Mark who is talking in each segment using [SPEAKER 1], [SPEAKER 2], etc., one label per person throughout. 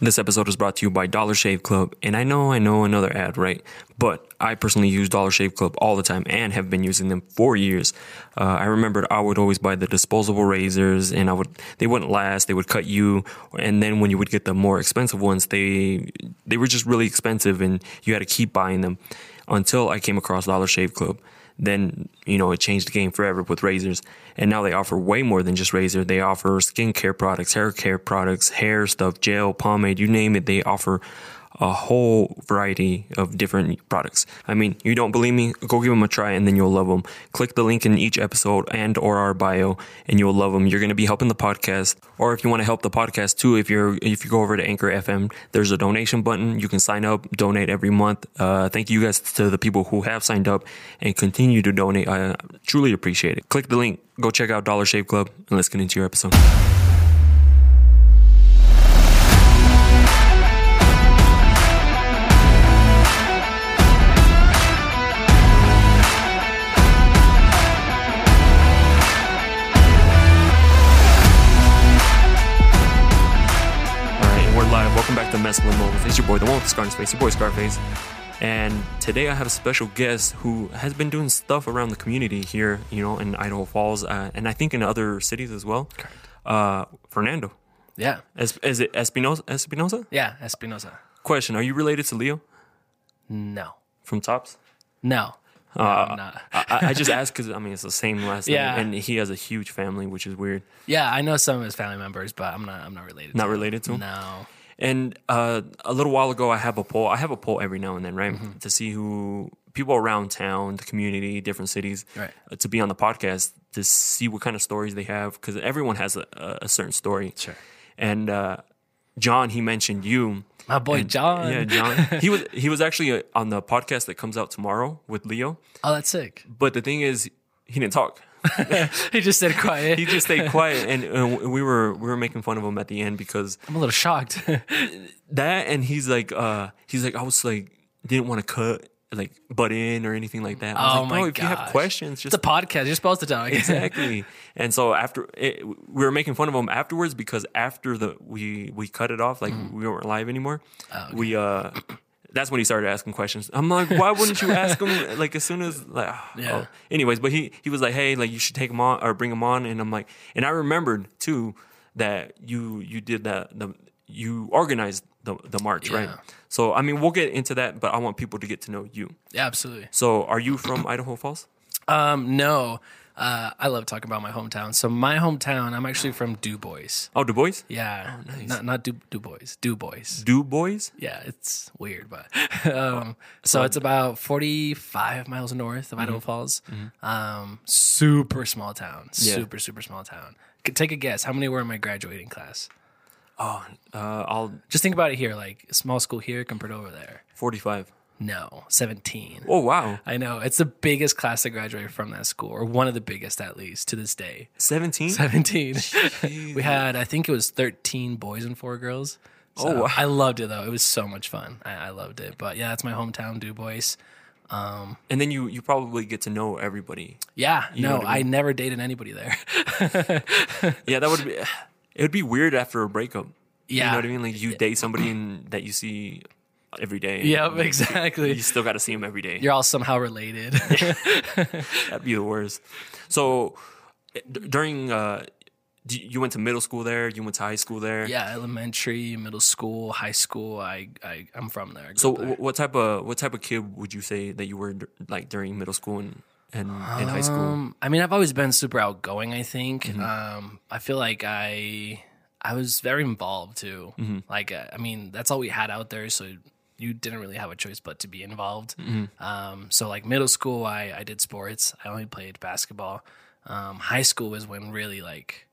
[SPEAKER 1] This episode is brought to you by Dollar Shave Club. And I know, I know another ad, right? But I personally use Dollar Shave Club all the time and have been using them for years. Uh, I remembered I would always buy the disposable razors and I would, they wouldn't last. They would cut you. And then when you would get the more expensive ones, they, they were just really expensive and you had to keep buying them until I came across Dollar Shave Club then you know it changed the game forever with razors. And now they offer way more than just razor. They offer skincare products hair care products hair stuff gel pomade you name it. They offer a whole variety of different products. I mean, you don't believe me? Go give them a try and then you'll love them. Click the link in each episode and or our bio and you'll love them. You're going to be helping the podcast. Or if you want to help the podcast too, if you're, if you go over to Anchor FM, there's a donation button. You can sign up, donate every month. Uh, thank you guys to the people who have signed up and continue to donate. I truly appreciate it. Click the link, go check out Dollar Shave Club and let's get into your episode. Your boy, the one with the scar his face, your boy Scarface. And today I have a special guest who has been doing stuff around the community here, you know, in Idaho Falls, uh, and I think in other cities as well. Uh, Fernando.
[SPEAKER 2] Yeah.
[SPEAKER 1] Es- is it Espinosa? Espinosa?
[SPEAKER 2] Yeah, Espinosa.
[SPEAKER 1] Question: Are you related to Leo
[SPEAKER 2] No.
[SPEAKER 1] from Tops?
[SPEAKER 2] No.
[SPEAKER 1] Uh. I, I just asked because I mean it's the same last
[SPEAKER 2] Yeah.
[SPEAKER 1] name, and he has a huge family, which is weird.
[SPEAKER 2] Yeah, I know some of his family members, but I'm not. I'm not related.
[SPEAKER 1] Not
[SPEAKER 2] to
[SPEAKER 1] related to him.
[SPEAKER 2] No.
[SPEAKER 1] And uh, a little while ago, I have a poll. I have a poll every now and then, right,
[SPEAKER 2] Mm-hmm.
[SPEAKER 1] to see who people around town, the community, different cities,
[SPEAKER 2] Right.
[SPEAKER 1] uh, to be on the podcast to see what kind of stories they have because everyone has a, a certain story.
[SPEAKER 2] Sure.
[SPEAKER 1] And uh, John, he mentioned you.
[SPEAKER 2] My boy John.
[SPEAKER 1] Yeah, John. he was he was actually uh, on the podcast that comes out tomorrow with Leo.
[SPEAKER 2] Oh, that's sick.
[SPEAKER 1] But the thing is, he didn't talk.
[SPEAKER 2] he just said quiet.
[SPEAKER 1] He just stayed quiet, and uh, we were we were making fun of him at the end because
[SPEAKER 2] I'm a little shocked.
[SPEAKER 1] that and he's like uh he's like i was like didn't want to cut like butt in or anything like that I was
[SPEAKER 2] Oh
[SPEAKER 1] like,
[SPEAKER 2] my
[SPEAKER 1] bro, if you have
[SPEAKER 2] gosh.
[SPEAKER 1] questions
[SPEAKER 2] it's a podcast. You're supposed to talk.
[SPEAKER 1] exactly and so after it, we were making fun of him afterwards because after the we we cut it off like
[SPEAKER 2] Mm-hmm.
[SPEAKER 1] we weren't live anymore
[SPEAKER 2] Oh,
[SPEAKER 1] we uh that's when he started asking questions. I'm like, why wouldn't you ask him like as soon as like
[SPEAKER 2] Yeah.
[SPEAKER 1] oh. anyways, but he he was like, hey, like you should take him on or bring him on and I'm like and I remembered too that you you did that the you organized the the march, right? So I mean, we'll get into that, but I want people to get to know you.
[SPEAKER 2] yeah, absolutely.
[SPEAKER 1] So, are you from Idaho Falls?
[SPEAKER 2] Um, no. Uh, I love talking about my hometown. So my hometown, I'm actually from Du Bois.
[SPEAKER 1] Oh, Du Bois?
[SPEAKER 2] Yeah, not not Du, du Bois, Du Bois.
[SPEAKER 1] Du Bois?
[SPEAKER 2] Yeah, it's weird, but um, so it's about 45 miles north of
[SPEAKER 1] Mm-hmm.
[SPEAKER 2] Idaho Falls. Um, super small town,
[SPEAKER 1] Yeah.
[SPEAKER 2] super super small town. Take a guess. How many were in my graduating class?
[SPEAKER 1] Oh, uh, I'll
[SPEAKER 2] Just think about it here, like small school here compared over there.
[SPEAKER 1] 45.
[SPEAKER 2] No, 17.
[SPEAKER 1] Oh, wow.
[SPEAKER 2] I know it's the biggest class that graduated from that school, or one of the biggest at least to this day.
[SPEAKER 1] 17?
[SPEAKER 2] 17. we had, I think it was 13 boys and four girls. Oh, so
[SPEAKER 1] Oh, wow.
[SPEAKER 2] I loved it though. It was so much fun. I, I loved it. But yeah, that's my hometown, Du Bois.
[SPEAKER 1] Um, and then you you probably get to know everybody.
[SPEAKER 2] Yeah,
[SPEAKER 1] know
[SPEAKER 2] no,
[SPEAKER 1] I
[SPEAKER 2] I, never dated anybody there.
[SPEAKER 1] Yeah, that would be it would be weird after a breakup.
[SPEAKER 2] Yeah, You
[SPEAKER 1] know what I mean? Like you date somebody and that you see every day.
[SPEAKER 2] yep,
[SPEAKER 1] You
[SPEAKER 2] exactly.
[SPEAKER 1] You still got to see them every day.
[SPEAKER 2] You're all somehow related.
[SPEAKER 1] That'd be the worst. So d- during uh you went to middle school there, you went to high school there.
[SPEAKER 2] yeah, elementary, middle school, high school. I, I I'm from there.
[SPEAKER 1] So
[SPEAKER 2] there.
[SPEAKER 1] what type of what type of kid would you say that you were d- like during middle school and and in high school?
[SPEAKER 2] Um, I mean, I've always been super outgoing. I think.
[SPEAKER 1] Mm-hmm.
[SPEAKER 2] Um, I feel like I, I was very involved too.
[SPEAKER 1] Mm-hmm.
[SPEAKER 2] Like, I mean, that's all we had out there, so you didn't really have a choice but to be involved.
[SPEAKER 1] Mm-hmm.
[SPEAKER 2] Um, so like middle school, I I did sports. I only played basketball. Um, high school was when really like,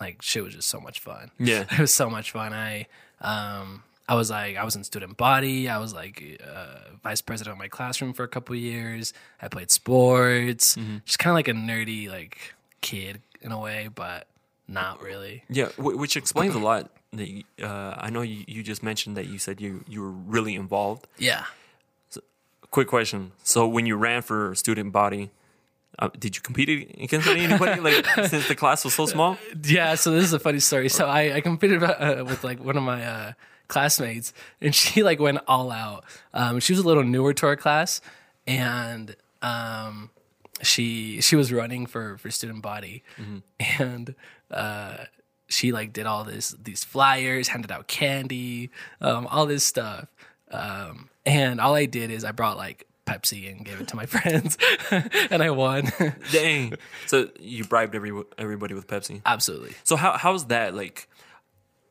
[SPEAKER 2] like shit was just so much fun.
[SPEAKER 1] Yeah.
[SPEAKER 2] it was so much fun. I um I was like I was in student body. I was like uh, vice president of my classroom for a couple of years. I played sports. Just kind of like a nerdy like kid in a way, but not really.
[SPEAKER 1] Yeah, which explains a lot. That uh, I know you, you just mentioned that you said you you were really involved.
[SPEAKER 2] Yeah.
[SPEAKER 1] Quick question: So when you ran for student body, uh, did you compete against anybody? like since the class was so small.
[SPEAKER 2] Yeah, so this is a funny story. So I, I competed uh, with like one of my uh, classmates, and she like went all out. Um, she was a little newer to our class, and um, she she was running for for student body, and uh, she like did all this these flyers, handed out candy, um, all this stuff. Um, and all I did is I brought like Pepsi and gave it to my friends, and I won.
[SPEAKER 1] Dang. So you bribed every everybody with Pepsi.
[SPEAKER 2] Absolutely.
[SPEAKER 1] So how how's that like?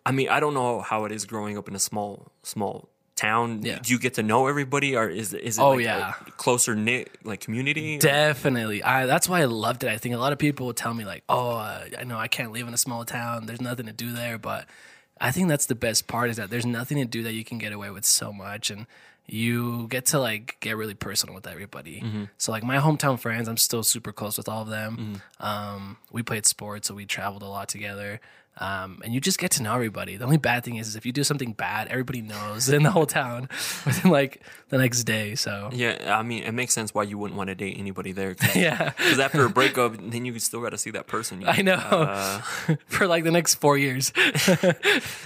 [SPEAKER 1] I mean, I don't know how it is growing up in a small small town.
[SPEAKER 2] Yeah.
[SPEAKER 1] Do you get to know everybody, or is is it
[SPEAKER 2] Oh,
[SPEAKER 1] like
[SPEAKER 2] yeah.
[SPEAKER 1] a closer knit like community?
[SPEAKER 2] Definitely. I that's why I loved it. I think a lot of people would tell me like, "Oh, uh, I know I can't live in a small town. There's nothing to do there." But I think that's the best part is that there's nothing to do that you can get away with so much and you get to like get really personal with everybody. So like my hometown friends, I'm still super close with all of them. Um, we played sports, so we traveled a lot together. Um, and you just get to know everybody. The only bad thing is, is if you do something bad, everybody knows in the whole town within like the next day. So
[SPEAKER 1] Yeah, I mean, it makes sense why you wouldn't want to date anybody there. Because
[SPEAKER 2] yeah,
[SPEAKER 1] after a breakup, then you still got to see that person.
[SPEAKER 2] I know.
[SPEAKER 1] Uh,
[SPEAKER 2] for like the next four years.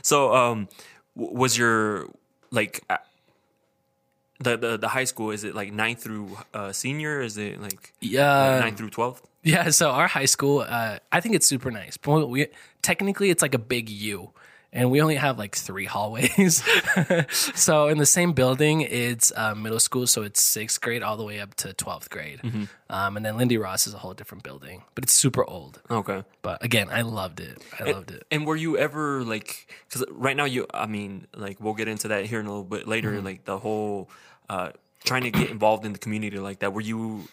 [SPEAKER 1] so, um, w- was your like the, the the high school? Is it like ninth through uh, senior? Is it like
[SPEAKER 2] Yeah,
[SPEAKER 1] ninth through twelfth?
[SPEAKER 2] Yeah. So our high school, uh, I think it's super nice. But we technically it's like a big U, and we only have like three hallways. so in the same building, it's uh, middle school, so it's sixth grade all the way up to twelfth grade. Um, and then Lindy Ross is a whole different building, but it's super old.
[SPEAKER 1] Okay.
[SPEAKER 2] But again, I loved it. I loved it.
[SPEAKER 1] And were you ever like? Because right now you, I mean, like we'll get into that here in a little bit later.
[SPEAKER 2] Mm-hmm.
[SPEAKER 1] Like the whole uh, trying to get involved in the community like that. Were you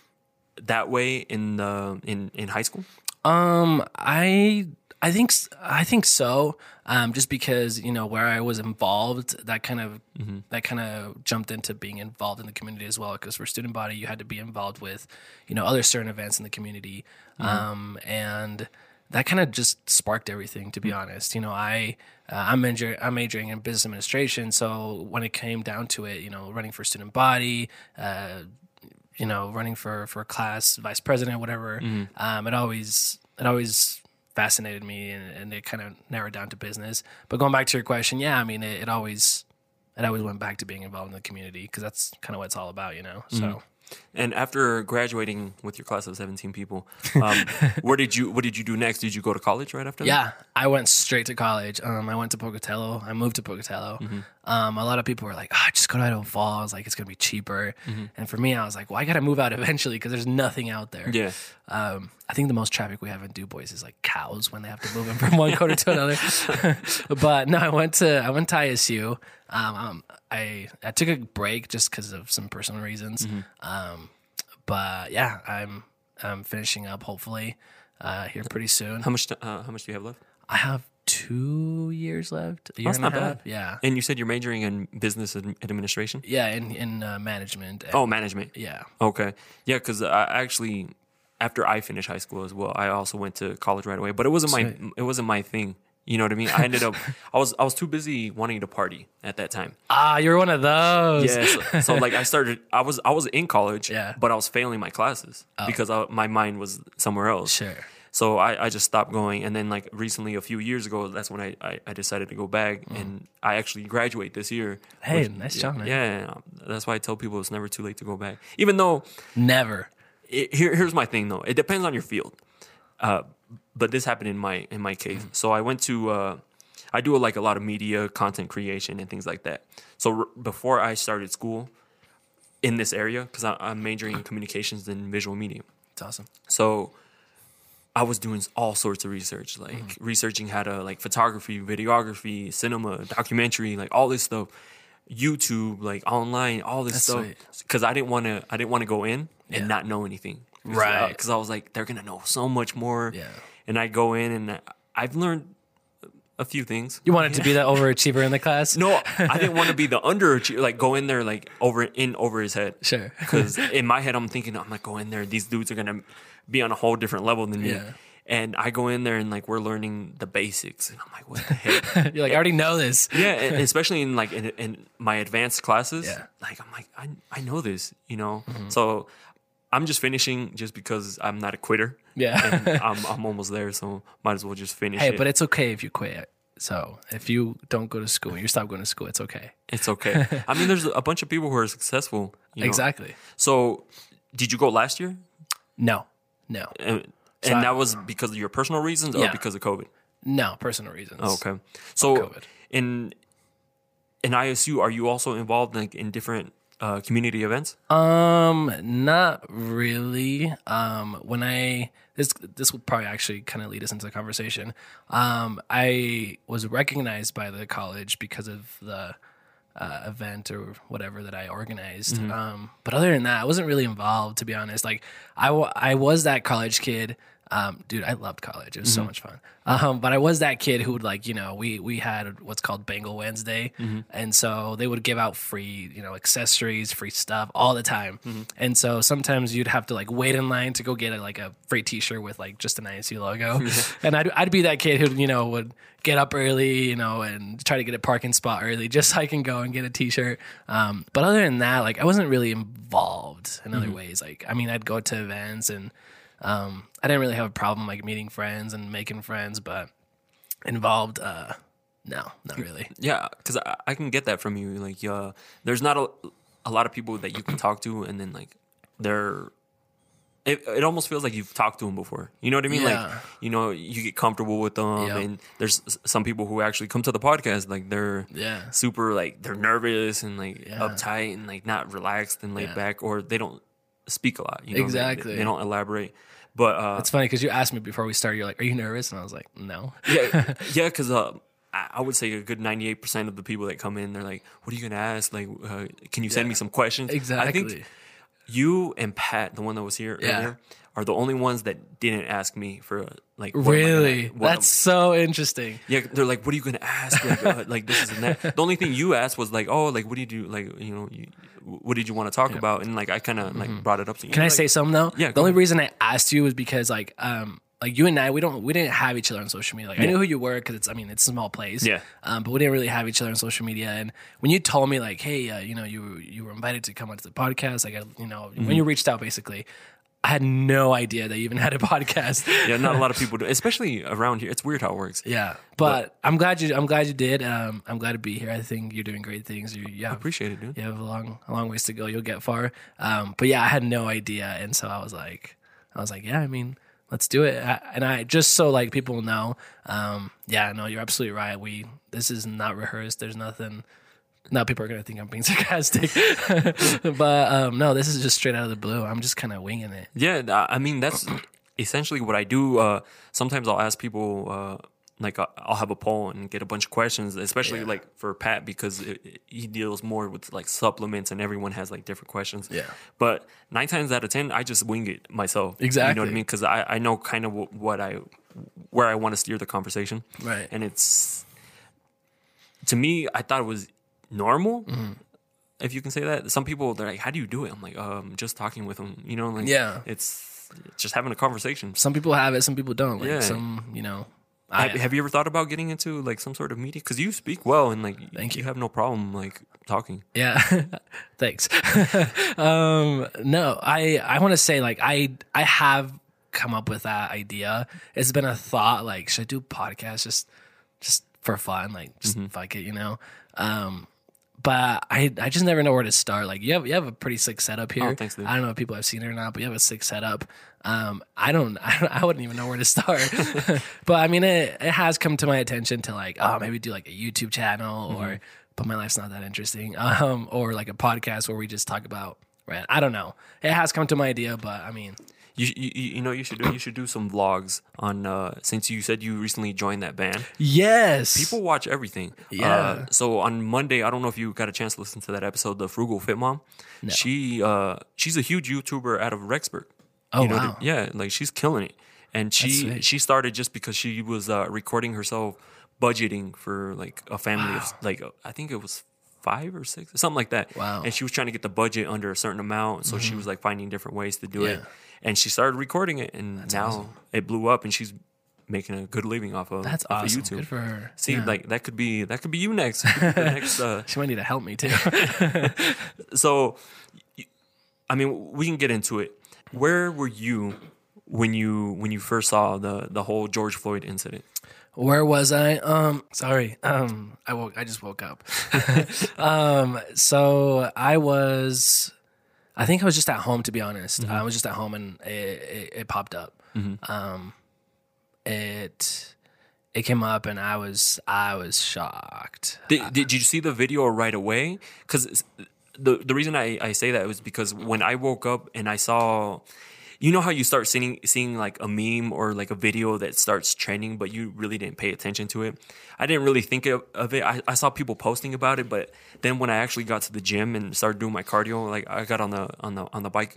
[SPEAKER 1] that way in the in in high school?
[SPEAKER 2] Um, I I think I think so. Um, just because you know where I was involved, that kind of that kind of jumped into being involved in the community as well. Because for student body, you had to be involved with you know other certain events in the community, um, and that kind of just sparked everything. To be honest, you know, I uh, I'm major I'm majoring in business administration, so when it came down to it, you know, running for student body. Uh, you know, running for for class vice president, whatever. Um, it always it always fascinated me, and, and it kind of narrowed down to business. But going back to your question, yeah, I mean, it, it always it always went back to being involved in the community because that's kind of what it's all about, you know. So
[SPEAKER 1] And after graduating with your class of seventeen people, um, where did you? What did you do next? Did you go to college right after? that?
[SPEAKER 2] yeah, I went straight to college. Um, I went to Pocatello. I moved to Pocatello. Um, a lot of people were like, "Ah, just go to Idaho Falls. Like it's gonna be cheaper." And for me, I was like, "Well, I gotta move out eventually because there's nothing out there."
[SPEAKER 1] Yeah.
[SPEAKER 2] Um, I think the most traffic we have in Du Bois is like cows when they have to move them from one quarter to another. but no, I went to I went to ISU. Um, um, I I took a break just because of some personal reasons. Um, but yeah, I'm I'm finishing up hopefully uh, here pretty soon.
[SPEAKER 1] How much? Uh, how much do you have left?
[SPEAKER 2] I have two years left. A year
[SPEAKER 1] That's
[SPEAKER 2] and a
[SPEAKER 1] not bad.
[SPEAKER 2] Yeah,
[SPEAKER 1] And you said you're majoring in business ad- administration.
[SPEAKER 2] yeah, in in uh, management.
[SPEAKER 1] Oh, management.
[SPEAKER 2] yeah.
[SPEAKER 1] Okay. Yeah, because I actually, after I finished high school as well, I also went to college right away. But it wasn't my
[SPEAKER 2] Sweet.
[SPEAKER 1] it wasn't my thing. You know what I mean? I ended up I was I was too busy wanting to party at that time.
[SPEAKER 2] Ah, you're one of those.
[SPEAKER 1] Yeah. So, so like I started I was I was in college,
[SPEAKER 2] Yeah.
[SPEAKER 1] but I was failing my classes because I, my mind was somewhere else.
[SPEAKER 2] Sure.
[SPEAKER 1] So I, I just stopped going. And then like recently, a few years ago, that's when I, I, I decided to go back and I actually graduate this year.
[SPEAKER 2] Mm. Hey, nice job, man.
[SPEAKER 1] Yeah, that's why I tell people it's never too late to go back. Even though
[SPEAKER 2] Never.
[SPEAKER 1] it, here, here's my thing though. It depends on your field. Uh, but this happened in my in my case. So I went to uh, I do like a lot of media content creation and things like that. So r- before I started school in this area, because I'm majoring in communications and visual media.
[SPEAKER 2] It's awesome.
[SPEAKER 1] So I was doing all sorts of research, like mm-hmm. researching how to like photography, videography, cinema, documentary, like all this stuff, YouTube, like online, all this
[SPEAKER 2] That's
[SPEAKER 1] stuff. Because I didn't want to, I didn't want to go in and
[SPEAKER 2] Yeah.
[SPEAKER 1] not know anything, uh,
[SPEAKER 2] Right.
[SPEAKER 1] Because I was like, they're gonna know so much more.
[SPEAKER 2] Yeah.
[SPEAKER 1] And I go in and I- I've learned a few things.
[SPEAKER 2] You wanted to be that overachiever in the class?
[SPEAKER 1] No, I didn't want to be the underachiever. Like go in there, like over in over his head.
[SPEAKER 2] Sure.
[SPEAKER 1] Because in my head, I'm thinking, I'm like, go in there. These dudes are gonna be on a whole different level than me.
[SPEAKER 2] Yeah.
[SPEAKER 1] And I go in there and like we're learning the basics, and I'm like, what the heck?
[SPEAKER 2] You're like, I already know this.
[SPEAKER 1] yeah, and especially in like in, in my advanced classes.
[SPEAKER 2] Yeah.
[SPEAKER 1] Like I'm like, I I know this, you know.
[SPEAKER 2] Mm-hmm.
[SPEAKER 1] So I'm just finishing just because I'm not a quitter.
[SPEAKER 2] Yeah.
[SPEAKER 1] and I'm I'm almost there, so might as well just finish
[SPEAKER 2] Hey,
[SPEAKER 1] it.
[SPEAKER 2] but it's okay if you quit. So if you don't go to school, you stop going to school, it's okay.
[SPEAKER 1] It's okay. I mean, there's a bunch of people who are successful. You know?
[SPEAKER 2] Exactly.
[SPEAKER 1] So, did you go last year?
[SPEAKER 2] No, no,
[SPEAKER 1] And, and
[SPEAKER 2] I-
[SPEAKER 1] that was because of your personal reasons or
[SPEAKER 2] Yeah.
[SPEAKER 1] because of COVID?
[SPEAKER 2] no personal reasons.
[SPEAKER 1] Oh, okay. So,
[SPEAKER 2] COVID.
[SPEAKER 1] in in ISU, are you also involved like in different uh, community events?
[SPEAKER 2] Um, not really. Um, when I this this will probably actually kind of lead us into the conversation. Um, I was recognized by the college because of the uh, event or whatever that I organized. Um, but other than that, I wasn't really involved to be honest. Like I I was that college kid. Um, dude, I loved college. It was so much fun. Um, but I was that kid who would like, you know, we we had what's called Bengal Wednesday, and so they would give out free, you know, accessories, free stuff all the time. And so sometimes you'd have to like wait in line to go get a, like a free T-shirt with like just an ISU logo, and I'd I'd be that kid who you know would get up early, you know, and try to get a parking spot early just so I can go and get a T-shirt. Um, but other than that, like I wasn't really involved in other ways. Like I mean, I'd go to events and um, I didn't really have a problem like meeting friends and making friends, but involved, uh, no, not really.
[SPEAKER 1] Yeah, because I, I can get that from you. Like, uh, there's not a, a lot of people that you can talk to, and then like they're. It, it almost feels like you've talked to them before. You know what I mean? Like, you know, you get comfortable with them,
[SPEAKER 2] Yep.
[SPEAKER 1] and there's some people who actually come to the podcast like they're
[SPEAKER 2] Yeah.
[SPEAKER 1] super like they're nervous and like
[SPEAKER 2] Yeah.
[SPEAKER 1] uptight and like not relaxed and laid
[SPEAKER 2] Yeah.
[SPEAKER 1] back, or they don't speak a lot. You know,
[SPEAKER 2] Exactly.
[SPEAKER 1] They, they don't elaborate. But uh,
[SPEAKER 2] It's funny because you asked me before we started, you're like, "Are you nervous?" And I was like, "No."
[SPEAKER 1] yeah, yeah, because uh, I would say a good ninety eight percent of the people that come in, they're like, "What are you gonna ask? Like, uh, can you send me some questions?"
[SPEAKER 2] Exactly.
[SPEAKER 1] I think you and Pat, the one that was here
[SPEAKER 2] Yeah.
[SPEAKER 1] earlier, are the only ones that didn't ask me for like. gonna-
[SPEAKER 2] really,
[SPEAKER 1] am-
[SPEAKER 2] that's so interesting.
[SPEAKER 1] yeah, they're like, "What are you gonna ask?" Like, uh, like this is that. The only thing you asked was like, "Oh, like what do you do like? You know, you, what did you want to talk about?" And like I kind of like brought it up to you.
[SPEAKER 2] Mm-hmm. Can I
[SPEAKER 1] Like,
[SPEAKER 2] say something though?
[SPEAKER 1] Yeah,
[SPEAKER 2] The only
[SPEAKER 1] ahead.
[SPEAKER 2] reason I asked you was because like um like you and I we don't we didn't have each other on social media. Like I knew who you were because it's I mean it's a small place.
[SPEAKER 1] Yeah.
[SPEAKER 2] Um, but we didn't really have each other on social media. And when you told me like, hey, uh, you know, you you were invited to come onto the podcast, like I, you know,
[SPEAKER 1] Mm-hmm.
[SPEAKER 2] when you reached out, basically, I had no idea that you even had a podcast.
[SPEAKER 1] Yeah, not a lot of people do, especially around here. It's weird how it works.
[SPEAKER 2] Yeah, but, I'm glad you. I'm glad you did. Um, I'm glad to be here. I think you're doing great things. You, yeah,
[SPEAKER 1] Appreciate it, dude.
[SPEAKER 2] you have a long, a long ways to go. You'll get far. Um, but yeah, I had no idea, and so I was like, I was like, yeah, I mean, let's do it. I, and I just so like people know. Um, yeah, no, you're absolutely right. We this is not rehearsed. There's nothing. Now people are gonna think I'm being sarcastic, but um, no, this is just straight out of the blue. I'm just kind of winging it.
[SPEAKER 1] Yeah, I mean that's essentially what I do. Uh, sometimes I'll ask people, uh, like uh, I'll have a poll and get a bunch of questions, especially
[SPEAKER 2] Yeah.
[SPEAKER 1] like for Pat because it, it- he deals more with like supplements and everyone has like different questions.
[SPEAKER 2] Yeah.
[SPEAKER 1] But nine times out of ten, I just wing it myself. Exactly. You know what I mean? Because I, I know kind of wh- what I where I want to steer the conversation.
[SPEAKER 2] Right.
[SPEAKER 1] And it's to me, I thought it was normal.
[SPEAKER 2] Mm-hmm.
[SPEAKER 1] If you can say that, some people they're like, "How do you do it?" I'm like, um, just talking with them. You know, like
[SPEAKER 2] Yeah.
[SPEAKER 1] it's just having a conversation.
[SPEAKER 2] Some people have it, some people don't. Like
[SPEAKER 1] Yeah.
[SPEAKER 2] some, you know. I,
[SPEAKER 1] have, have you ever thought about getting into like some sort of media? Because you speak well and like
[SPEAKER 2] Thank
[SPEAKER 1] you
[SPEAKER 2] you.
[SPEAKER 1] have no problem like talking.
[SPEAKER 2] Yeah. Thanks. um no, I I want to say like I I have come up with that idea. It's been a thought like should I do a podcast just just for fun, like just
[SPEAKER 1] Mm-hmm.
[SPEAKER 2] fuck it, you know. Um but I I just never know where to start. Like you have you have a pretty sick setup here.
[SPEAKER 1] Oh, thanks, dude.
[SPEAKER 2] I don't know if people have seen it or not, but you have a sick setup. Um, I don't, I don't, I wouldn't even know where to start. but I mean, it, it has come to my attention to like, oh, maybe do like a YouTube channel
[SPEAKER 1] Mm-hmm.
[SPEAKER 2] or, but my life's not that interesting. Um, or like a podcast where we just talk about, right? I don't know. It has come to my idea, but I mean,
[SPEAKER 1] You, you you know you should do you should do some vlogs on uh since you said you recently joined that band.
[SPEAKER 2] yes,
[SPEAKER 1] People watch everything.
[SPEAKER 2] Yeah.
[SPEAKER 1] Uh, so on Monday, I don't know if you got a chance to listen to that episode, the Frugal Fit Mom. She uh she's a huge YouTuber out of Rexburg.
[SPEAKER 2] Oh,
[SPEAKER 1] You know,
[SPEAKER 2] wow.
[SPEAKER 1] the- yeah, like she's killing it. And she she started just because she was uh, recording herself budgeting for like a family of like uh, I think it was five or six something like that.
[SPEAKER 2] Wow. Mm-hmm.
[SPEAKER 1] And she was trying to get the budget under a certain amount, so she was like finding different ways to do it. And she started recording it, and now it blew up, and she's making a good living off of
[SPEAKER 2] that's
[SPEAKER 1] off
[SPEAKER 2] awesome.
[SPEAKER 1] of YouTube.
[SPEAKER 2] Good for her.
[SPEAKER 1] See,
[SPEAKER 2] Yeah.
[SPEAKER 1] like that could be that could be you next. You could be the next uh,
[SPEAKER 2] she might need to help me too.
[SPEAKER 1] so, I mean, we can get into it. Where were you when you when you first saw the the whole George Floyd incident?
[SPEAKER 2] Where was I? Um, sorry. Um, I woke. I just woke up. um, so I was. I think I was just at home. To be honest, I was just at home and it, it, it popped up. Um, it it came up and I was I was shocked.
[SPEAKER 1] Did, did you see the video right away? Because the the reason I, I say that was because when I woke up and I saw, you know how you start seeing seeing like a meme or like a video that starts trending, but you really didn't pay attention to it. I didn't really think of, of it. I, I saw people posting about it, but then when I actually got to the gym and started doing my cardio, like I got on the on the on the bike,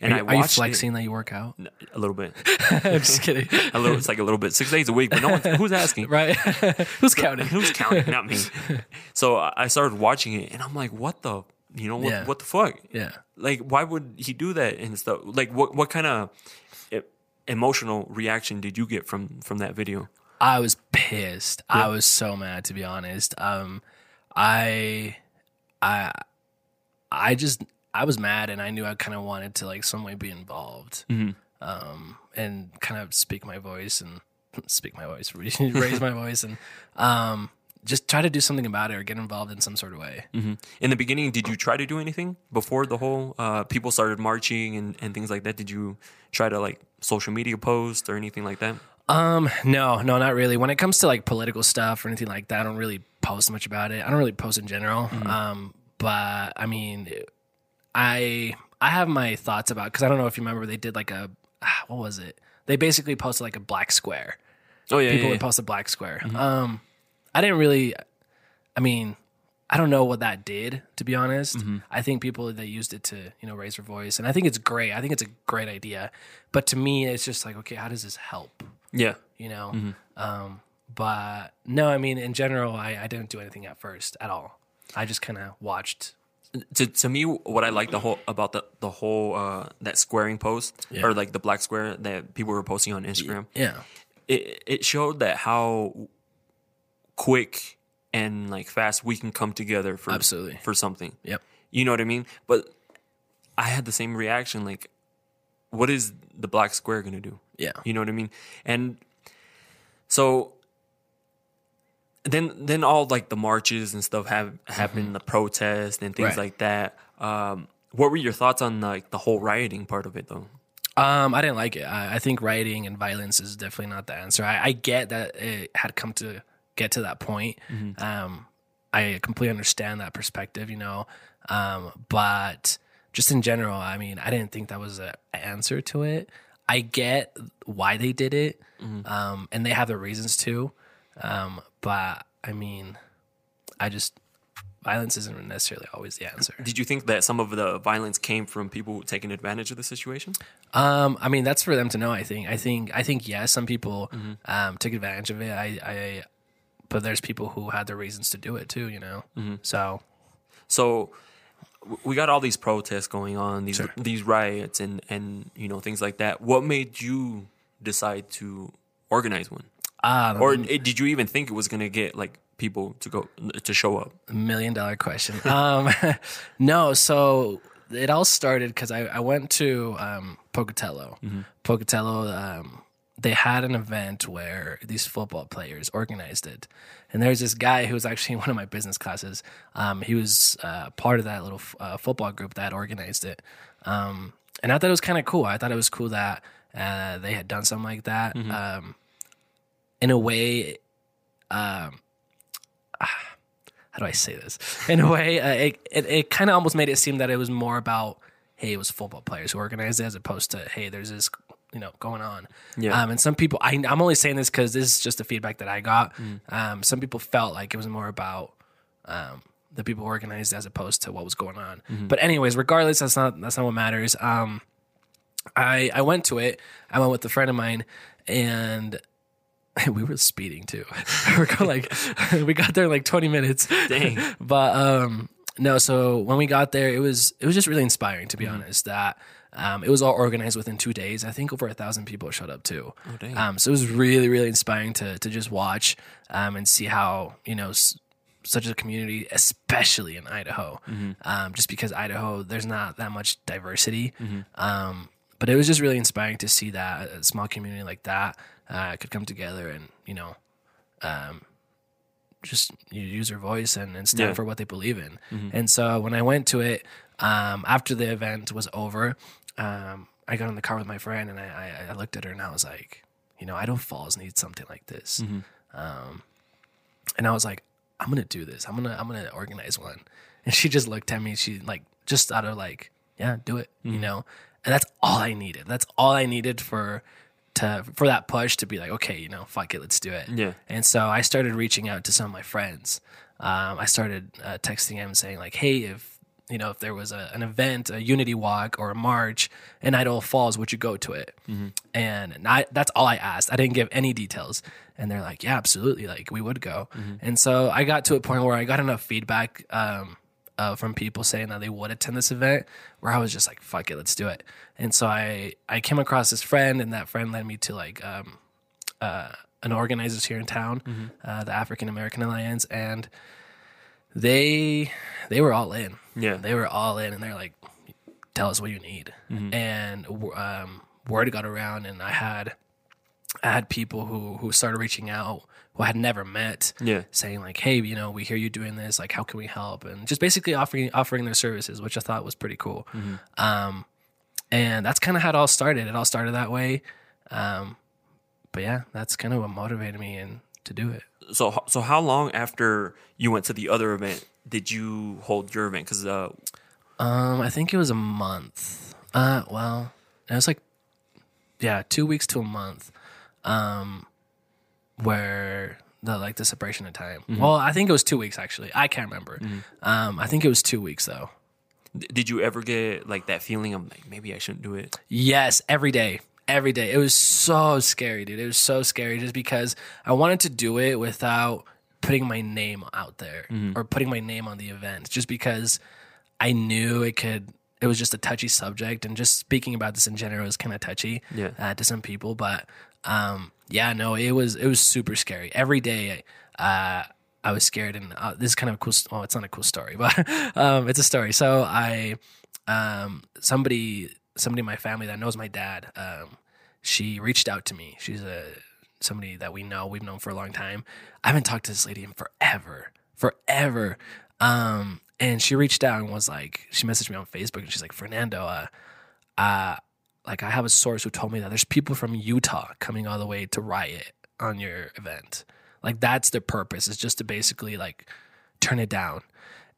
[SPEAKER 1] and
[SPEAKER 2] Are,
[SPEAKER 1] I
[SPEAKER 2] you- are you
[SPEAKER 1] watched it
[SPEAKER 2] flexing that you work out?
[SPEAKER 1] a little bit,
[SPEAKER 2] I'm just kidding.
[SPEAKER 1] a little. It's like a little bit, six days a week, but no one who's asking.
[SPEAKER 2] right? Who's counting?
[SPEAKER 1] Who's counting? Not me. So I started watching it, and I'm like, "What the? You know what?
[SPEAKER 2] Yeah.
[SPEAKER 1] What the fuck?
[SPEAKER 2] Yeah.
[SPEAKER 1] Like, why would he do that and stuff? Like, what what kind of emotional reaction did you get from from that video?
[SPEAKER 2] I was pissed. I was so mad to be honest. Um I I I just I was mad and I knew I kind of wanted to like some way be involved. Um and kind of speak my voice and speak my voice, raise my voice and um just try to do something about it or get involved in some sort of way.
[SPEAKER 1] In the beginning, did you try to do anything before the whole uh, people started marching and, and things like that? Did you try to like social media post or anything like that?
[SPEAKER 2] Um, no, no, not really. When it comes to like political stuff or anything like that, I don't really post much about it. I don't really post in general. Um, but I mean, I I have my thoughts about because I don't know if you remember they did like a what was it? They basically posted like a black square.
[SPEAKER 1] Oh yeah,
[SPEAKER 2] People
[SPEAKER 1] yeah,
[SPEAKER 2] would post a black square. Um, I didn't really. I mean, I don't know what that did to be honest. I think people that used it to you know raise their voice, and I think it's great. I think it's a great idea. But to me, it's just like, okay, how does this help?
[SPEAKER 1] yeah.
[SPEAKER 2] you know. Um, but no, I mean, in general, I, I didn't do anything at first at all. I just kind of watched.
[SPEAKER 1] to to me what I like the whole about the the whole uh that squaring post
[SPEAKER 2] Yeah.
[SPEAKER 1] or like the black square that people were posting on Instagram.
[SPEAKER 2] Yeah,
[SPEAKER 1] It it showed that how quick and like fast we can come together for
[SPEAKER 2] Absolutely.
[SPEAKER 1] for something.
[SPEAKER 2] yep,
[SPEAKER 1] You know what I mean? But I had the same reaction like what is the black square going to do?
[SPEAKER 2] yeah,
[SPEAKER 1] You know what I mean? And so then then all like the marches and stuff have happened, the protests and things
[SPEAKER 2] Mm-hmm. Right.
[SPEAKER 1] like that. Um, what were your thoughts on like the whole rioting part of it though?
[SPEAKER 2] Um, I didn't like it. I, I think rioting and violence is definitely not the answer. I, I get that it had come to get to that point. Um, I completely understand that perspective, you know. Um, but just in general, I mean, I didn't think that was an answer to it. I get why they did it, um, and they have their reasons too. Um, but I mean, I just violence isn't necessarily always the answer.
[SPEAKER 1] Did you think that some of the violence came from people taking advantage of the situation?
[SPEAKER 2] Um, I mean, that's for them to know. I think. I think. I think. Yes, some people um, took advantage of it. I, I, but there's people who had their reasons to do it too. You know. So
[SPEAKER 1] So we got all these protests going on, these these riots and and you know things like that. What made you decide to organize one?
[SPEAKER 2] ah,
[SPEAKER 1] Or it, did you even think it was going to get like people to go to show up?
[SPEAKER 2] million dollar question. Um, no, so it all started because I, I went to um, Pocatello. Pocatello, um, they had an event where these football players organized it. And there's this guy who was actually in one of my business classes. Um, he was uh, part of that little uh, football group that organized it. Um, and I thought it was kind of cool. I thought it was cool that uh, they had done something like that. Um, in a way, how do I say this? In a way, uh, it it, it kind of almost made it seem that it was more about hey, it was football players who organized it as opposed to hey, there's this you know going on.
[SPEAKER 1] Yeah.
[SPEAKER 2] Um, and some people, I, I'm only saying this because this is just the feedback that I got. Um, some people felt like it was more about um, the people organized as opposed to what was going on. But anyways, regardless, that's not that's not what matters. Um, I I went to it. I went with a friend of mine, and we were speeding too. we are like we got there in like 20 minutes.
[SPEAKER 1] Dang.
[SPEAKER 2] But um no, so when we got there, it was it was just really inspiring to be honest. That um, it was all organized within two days. I think over a thousand people showed up too.
[SPEAKER 1] Oh.
[SPEAKER 2] Um, so it was really really inspiring to to just watch um, and see how you know. S- such a community, especially in Idaho, um, just because Idaho, there's not that much diversity. Um, but it was just really inspiring to see that a small community like that uh, could come together and you know um, just you use their voice and, and stand
[SPEAKER 1] Yeah.
[SPEAKER 2] for what they believe in. And so when I went to it, um, after the event was over, um, I got in the car with my friend and I, I, I looked at her and I was like, you know, Idaho Falls needs something like this. Um, and I was like, I'm gonna do this. I'm gonna I'm gonna organize one. And she just looked at me. She like just out of like, yeah, do it. You know. And that's all I needed. That's all I needed for to for that push to be like, okay, you know, fuck it, let's do it.
[SPEAKER 1] Yeah.
[SPEAKER 2] And so I started reaching out to some of my friends. Um, I started uh, texting them saying like, hey, if you know if there was a, an event, a unity walk or a march in Idaho Falls, would you go to it? And, and I, that's all I asked. I didn't give any details. And they're like, yeah, absolutely. Like we would go. And so I got to a point where I got enough feedback um, uh, from people saying that they would attend this event where I was just like, fuck it, let's do it. And so I, I came across this friend and that friend led me to like, um, uh, an organizers here in town, uh, the African American Alliance. And they, they were all in.
[SPEAKER 1] Yeah.
[SPEAKER 2] They were all in and they're like, tell us what you need. And um, word got around and I had, I had people who, who started reaching out who I had never met
[SPEAKER 1] Yeah.
[SPEAKER 2] saying like, "Hey, you know, we hear you doing this. Like, how can we help?" And just basically offering offering their services, which I thought was pretty cool. Um, and that's kind of how it all started. It all started that way. Um, but yeah, that's kind of what motivated me and to do it.
[SPEAKER 1] So so how long after you went to the other event did you hold your event? Because uh,
[SPEAKER 2] Um, I think it was a month. Uh, well, it was like, yeah, two weeks to a month. Um, where the like the separation of time. Well, I think it was two weeks actually. I can't remember. Um, I think it was two weeks though.
[SPEAKER 1] d- did you ever get like that feeling of like maybe I shouldn't do it?
[SPEAKER 2] Yes, every day. Every day. It was so scary, dude. It was so scary just because I wanted to do it without putting my name out there or putting my name on the event just because I knew it could it was just a touchy subject and just speaking about this in general is kind of touchy
[SPEAKER 1] Yeah.
[SPEAKER 2] uh, to some people but um yeah no it was it was super scary every day uh I was scared and uh, this is kind of a cool st- well it's not a cool story but um it's a story so I um somebody somebody in my family that knows my dad um she reached out to me. She's a somebody that we know we've known for a long time. I haven't talked to this lady in forever forever. Um and she reached out and was like she messaged me on facebook and she's like fernando uh uh like i have a source who told me that there's people from utah coming all the way to riot on your event. Like that's their purpose is just to basically like turn it down.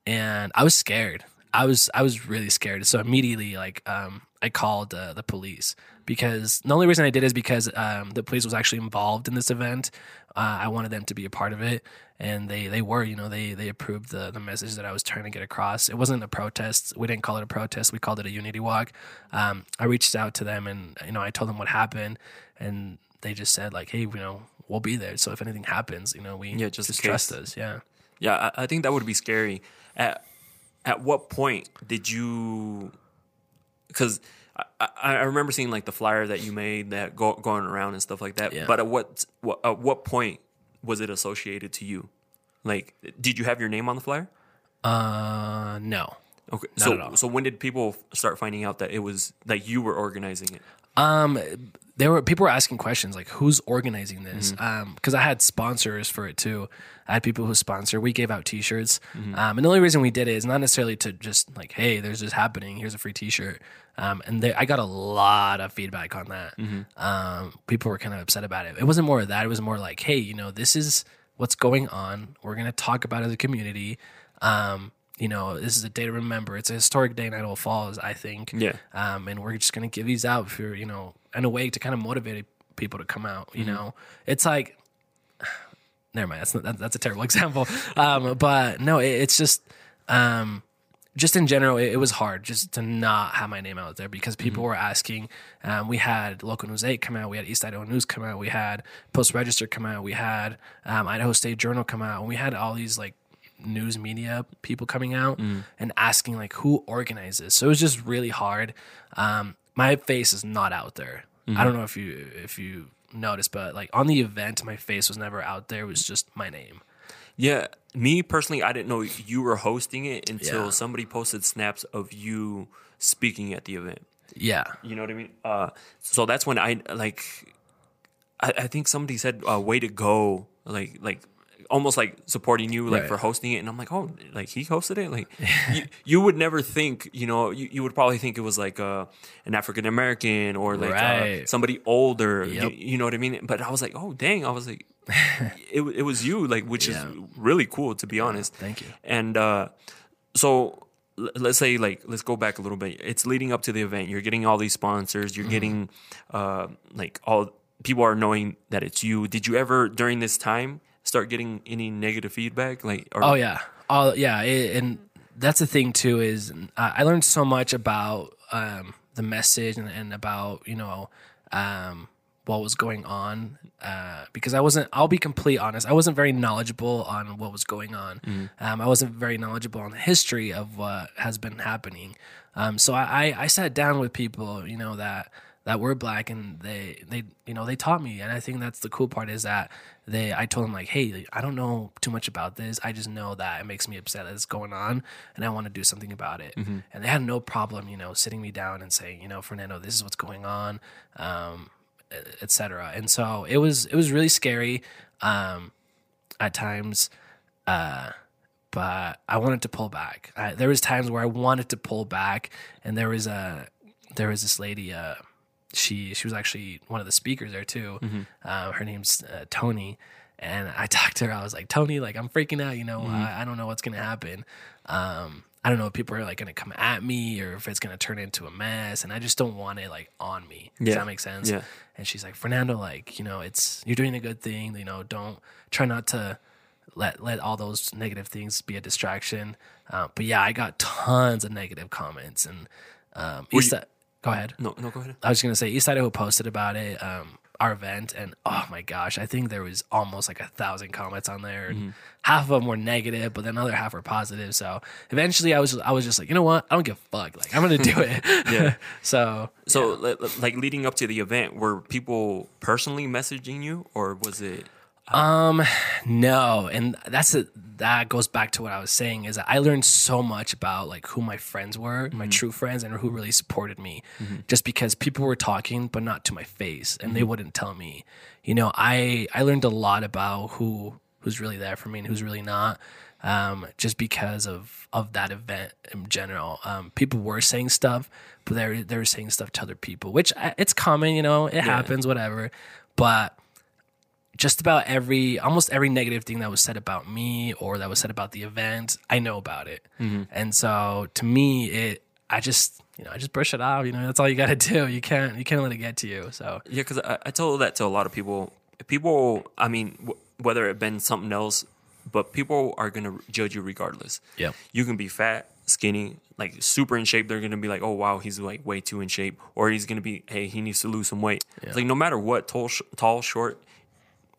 [SPEAKER 2] And I was scared. I was I was really scared. So immediately, like, um, I called uh, the police because the only reason I did is because um, the police was actually involved in this event. Uh, I wanted them to be a part of it, and they they were. You know, they they approved the the message that I was trying to get across. It wasn't a protest. We didn't call it a protest. We called it a unity walk. Um, I reached out to them, and you know, I told them what happened, and they just said like, hey, you know, we'll be there. So if anything happens, you know, we
[SPEAKER 1] Yeah, just
[SPEAKER 2] just trust us. Yeah.
[SPEAKER 1] Yeah, I, I think that would be scary. At at what point did you? Because I, I, remember seeing like the flyer that you made that go, going around and stuff like that.
[SPEAKER 2] Yeah.
[SPEAKER 1] But at what, what at what point was it associated to you? Like, did you have your name on the flyer?
[SPEAKER 2] Uh, no.
[SPEAKER 1] Okay, so so when did people start finding out that it was that you were organizing it?
[SPEAKER 2] Um, there were people were asking questions like, "Who's organizing this?"
[SPEAKER 1] Mm-hmm.
[SPEAKER 2] Um, because I had sponsors for it too. I had people who sponsor. We gave out T-shirts.
[SPEAKER 1] Mm-hmm.
[SPEAKER 2] Um, and the only reason we did it is not necessarily to just like, "Hey, there's this happening. Here's a free T-shirt." Um, and they, I got a lot of feedback on that.
[SPEAKER 1] Mm-hmm.
[SPEAKER 2] Um, people were kind of upset about it. It wasn't more of that. It was more like, "Hey, you know, this is what's going on. We're gonna talk about it as a community." Um, you know, this is a day to remember. It's a historic day in Idaho Falls, I think
[SPEAKER 1] Yeah.
[SPEAKER 2] um, and we're just gonna give these out for you know in a way to kind of motivate people to come out. You know, it's like never mind. That's not, that, that's a terrible example. Um, but no, it, it's just um, just in general, it, it was hard just to not have my name out there because people were asking. Um, we had local news eight come out. We had East Idaho News come out. We had Post Register come out. We had um, Idaho State Journal come out. And we had all these like news media people coming out and asking like who organizes. So it was just really hard. Um, my face is not out there. I don't know if you if you noticed, but like on the event, my face was never out there. It was just my name.
[SPEAKER 1] Yeah, me personally, I didn't know you were hosting it until
[SPEAKER 2] Yeah.
[SPEAKER 1] somebody posted snaps of you speaking at the event.
[SPEAKER 2] Yeah.
[SPEAKER 1] You know what I mean? Uh, so that's when I like. I, I think somebody said uh, "way to go," like like almost like supporting you like
[SPEAKER 2] Right.
[SPEAKER 1] for hosting it, and I'm like, oh, like he hosted it. Like you, you would never think, you know, you, you would probably think it was like uh, an African American or like uh, somebody older. You,
[SPEAKER 2] Yep.
[SPEAKER 1] you know what I mean? But I was like, oh dang, I was like, it it was you, like which
[SPEAKER 2] Yeah.
[SPEAKER 1] is really cool to be honest.
[SPEAKER 2] thank you.
[SPEAKER 1] And uh, so let's say like let's go back a little bit. It's leading up to the event. You're getting all these sponsors.
[SPEAKER 2] Mm-hmm.
[SPEAKER 1] You're getting uh, like all people are knowing that it's you. Did you ever during this time start getting any negative feedback? Like or,
[SPEAKER 2] Oh yeah, all yeah, it, and that's the thing too is I learned so much about um, the message and, and about you know um, what was going on uh, because I wasn't. I'll be complete honest. I wasn't very knowledgeable on what was going on. Um, I wasn't very knowledgeable on the history of what has been happening. Um, so I, I, I sat down with people, you know that that were black and they they you know they taught me and i think that's the cool part is that they i told them like hey i don't know too much about this i just know that it makes me upset that it's going on and i want to do something about it and they had no problem you know sitting me down and saying you know fernando this is what's going on um etc and so it was it was really scary um at times uh but I wanted to pull back. I, there was times where I wanted to pull back, and there was a there was this lady. Uh, she she was actually one of the speakers there too. Uh, her name's uh, Tony, and I talked to her. I was like, Tony, like I'm freaking out. You know, I, I don't know what's gonna happen. Um, I don't know if people are like gonna come at me or if it's gonna turn into a mess, and I just don't want it like on me. Does
[SPEAKER 1] Yeah.
[SPEAKER 2] that make sense?
[SPEAKER 1] Yeah.
[SPEAKER 2] And she's like, Fernando, like you know, it's you're doing a good thing. You know, don't try not to let let all those negative things be a distraction. Uh, but yeah, I got tons of negative comments and um, East
[SPEAKER 1] you-
[SPEAKER 2] Side- go ahead.
[SPEAKER 1] no no go ahead.
[SPEAKER 2] I was gonna say East Idaho posted about it, um, our event, and oh my gosh, I think there was almost like a thousand comments on there,
[SPEAKER 1] Mm-hmm.
[SPEAKER 2] and half of them were negative, but then other half were positive. So eventually, I was I was just like, you know what, I don't give a fuck, like I'm gonna do it.
[SPEAKER 1] Yeah.
[SPEAKER 2] so
[SPEAKER 1] So li- like leading up to the event, were people personally messaging you, or was it?
[SPEAKER 2] Um, no, and that's it. That goes back to what I was saying is that I learned so much about like who my friends were, my true friends, and who really supported me. Just because people were talking, but not to my face, and they wouldn't tell me. You know, I I learned a lot about who who's really there for me and who's really not. Um, just because of of that event in general, um, people were saying stuff, but they were, they were saying stuff to other people, which uh, it's common. You know, it happens, whatever. But just about every almost every negative thing that was said about me or that was said about the event i know about it mm-hmm. and so to me it i just you know i just brush it off you know that's all you got to do you can't you can't let it get to you so
[SPEAKER 1] Yeah, because I, I told that to a lot of people. People, I mean, w- whether it been something else, but people are gonna judge you regardless.
[SPEAKER 2] yeah
[SPEAKER 1] You can be fat, skinny, like super in shape. They're gonna be like, "Oh wow, he's like way too in shape," or he's gonna be, "Hey, he needs to lose some weight." It's like no matter what, tall, sh- tall, short,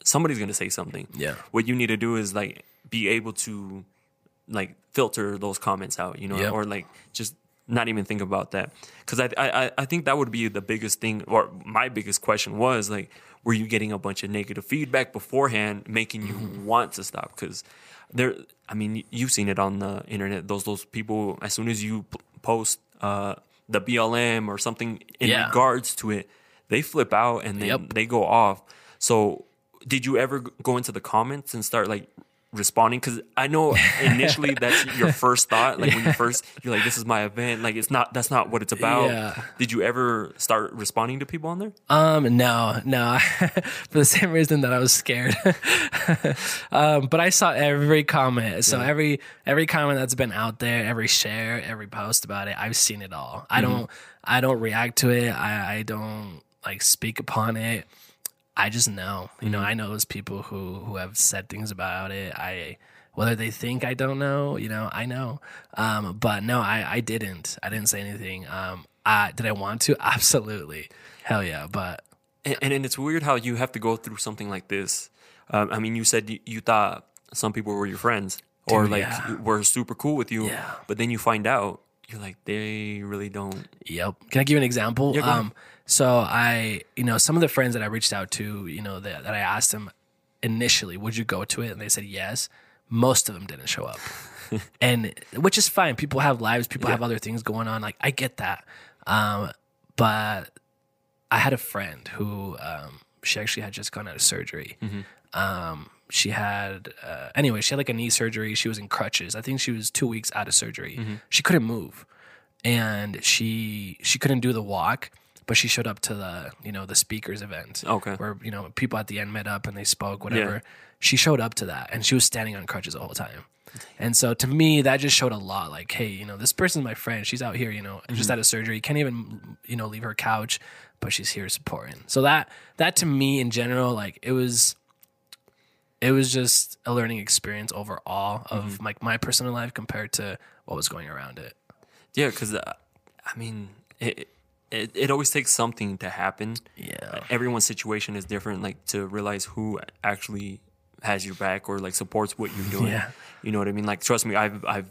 [SPEAKER 1] somebody's gonna say something.
[SPEAKER 2] Yeah.
[SPEAKER 1] What you need to do is like be able to like filter those comments out, you know,
[SPEAKER 2] Yep.
[SPEAKER 1] or like just not even think about that. Because I, I I think that would be the biggest thing, or my biggest question was like, were you getting a bunch of negative feedback beforehand, making you
[SPEAKER 2] Mm-hmm.
[SPEAKER 1] want to stop? Because there, I mean, you've seen it on the internet. Those those people, as soon as you p- post uh, the BLM or something in
[SPEAKER 2] Yeah.
[SPEAKER 1] regards to it, they flip out and then
[SPEAKER 2] Yep.
[SPEAKER 1] they go off. So, did you ever go into the comments and start like responding? Because I know initially that's your first thought. Like when you first, you're like, "This is my event." Like it's not. That's not what it's about.
[SPEAKER 2] Yeah.
[SPEAKER 1] Did you ever start responding to people on there?
[SPEAKER 2] um no no for the same reason that i was scared um but i saw every comment so every every comment that's been out there every share every post about it i've seen it all i don't i don't react to it i i don't like speak upon it I just know, you know, I know those people who who have said things about it. I whether they think I don't know, you know, I know. Um, but no, I I didn't. I didn't say anything. Um, I did I want to? Absolutely, hell yeah. But
[SPEAKER 1] And, and, and it's weird how you have to go through something like this. Um, I mean, you said you, you thought some people were your friends or
[SPEAKER 2] Dude,
[SPEAKER 1] like
[SPEAKER 2] yeah.
[SPEAKER 1] were super cool with you,
[SPEAKER 2] Yeah.
[SPEAKER 1] but then you find out you're like they really don't.
[SPEAKER 2] Yep. Can I give you an example?
[SPEAKER 1] Yeah,
[SPEAKER 2] um, so I, you know, some of the friends that I reached out to, you know, that, that I asked them initially, would you go to it? And they said yes. Most of them didn't show up, and which is fine. People have lives. People have other things going on. Like I get that. Um, but I had a friend who, um, she actually had just gone out of surgery. Um, she had uh, anyway, she had like a knee surgery. She was in crutches. I think she was two weeks out of surgery. She couldn't move, and she she couldn't do the walk. But she showed up to the you know the speakers event.
[SPEAKER 1] Okay.
[SPEAKER 2] where you know people at the end met up and they spoke whatever. Yeah. She showed up to that, and she was standing on crutches the whole time. And so to me, that just showed a lot. Like, hey, you know, this person's my friend. She's out here, you know, just out of surgery. Can't even, you know, leave her couch, but she's here supporting. So that that to me in general, like it was, it was just a learning experience overall of like my personal life compared to what was going around it.
[SPEAKER 1] Yeah, because uh, I mean, it, it it always takes something to happen.
[SPEAKER 2] Yeah.
[SPEAKER 1] Everyone's situation is different. Like to realize who actually has your back or like supports what you're doing.
[SPEAKER 2] Yeah.
[SPEAKER 1] You know what I mean? Like, trust me, I've I've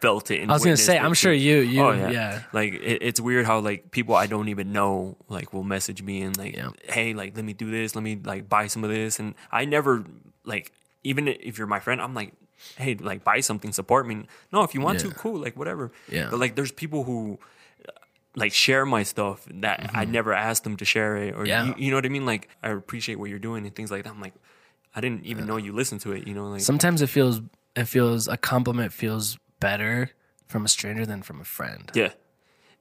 [SPEAKER 1] felt it.
[SPEAKER 2] I was gonna say, I'm sure you, you,
[SPEAKER 1] Oh,
[SPEAKER 2] yeah.
[SPEAKER 1] Like it, it's weird how like people I don't even know like will message me and like,
[SPEAKER 2] Yeah.
[SPEAKER 1] hey, like let me do this, let me like buy some of this, and I never like even if you're my friend, I'm like, hey, like buy something, support me. No, if you want
[SPEAKER 2] Yeah.
[SPEAKER 1] to, cool, like whatever.
[SPEAKER 2] Yeah.
[SPEAKER 1] But like, there's people who like share my stuff that I never asked them to share it, or
[SPEAKER 2] Mm-hmm. Yeah.
[SPEAKER 1] you, you know what I mean. Like I appreciate what you're doing and things like that. I'm like, I didn't even know you listened to it. You know, like
[SPEAKER 2] Sometimes it feels, it feels a compliment feels better from a stranger than from a friend.
[SPEAKER 1] yeah,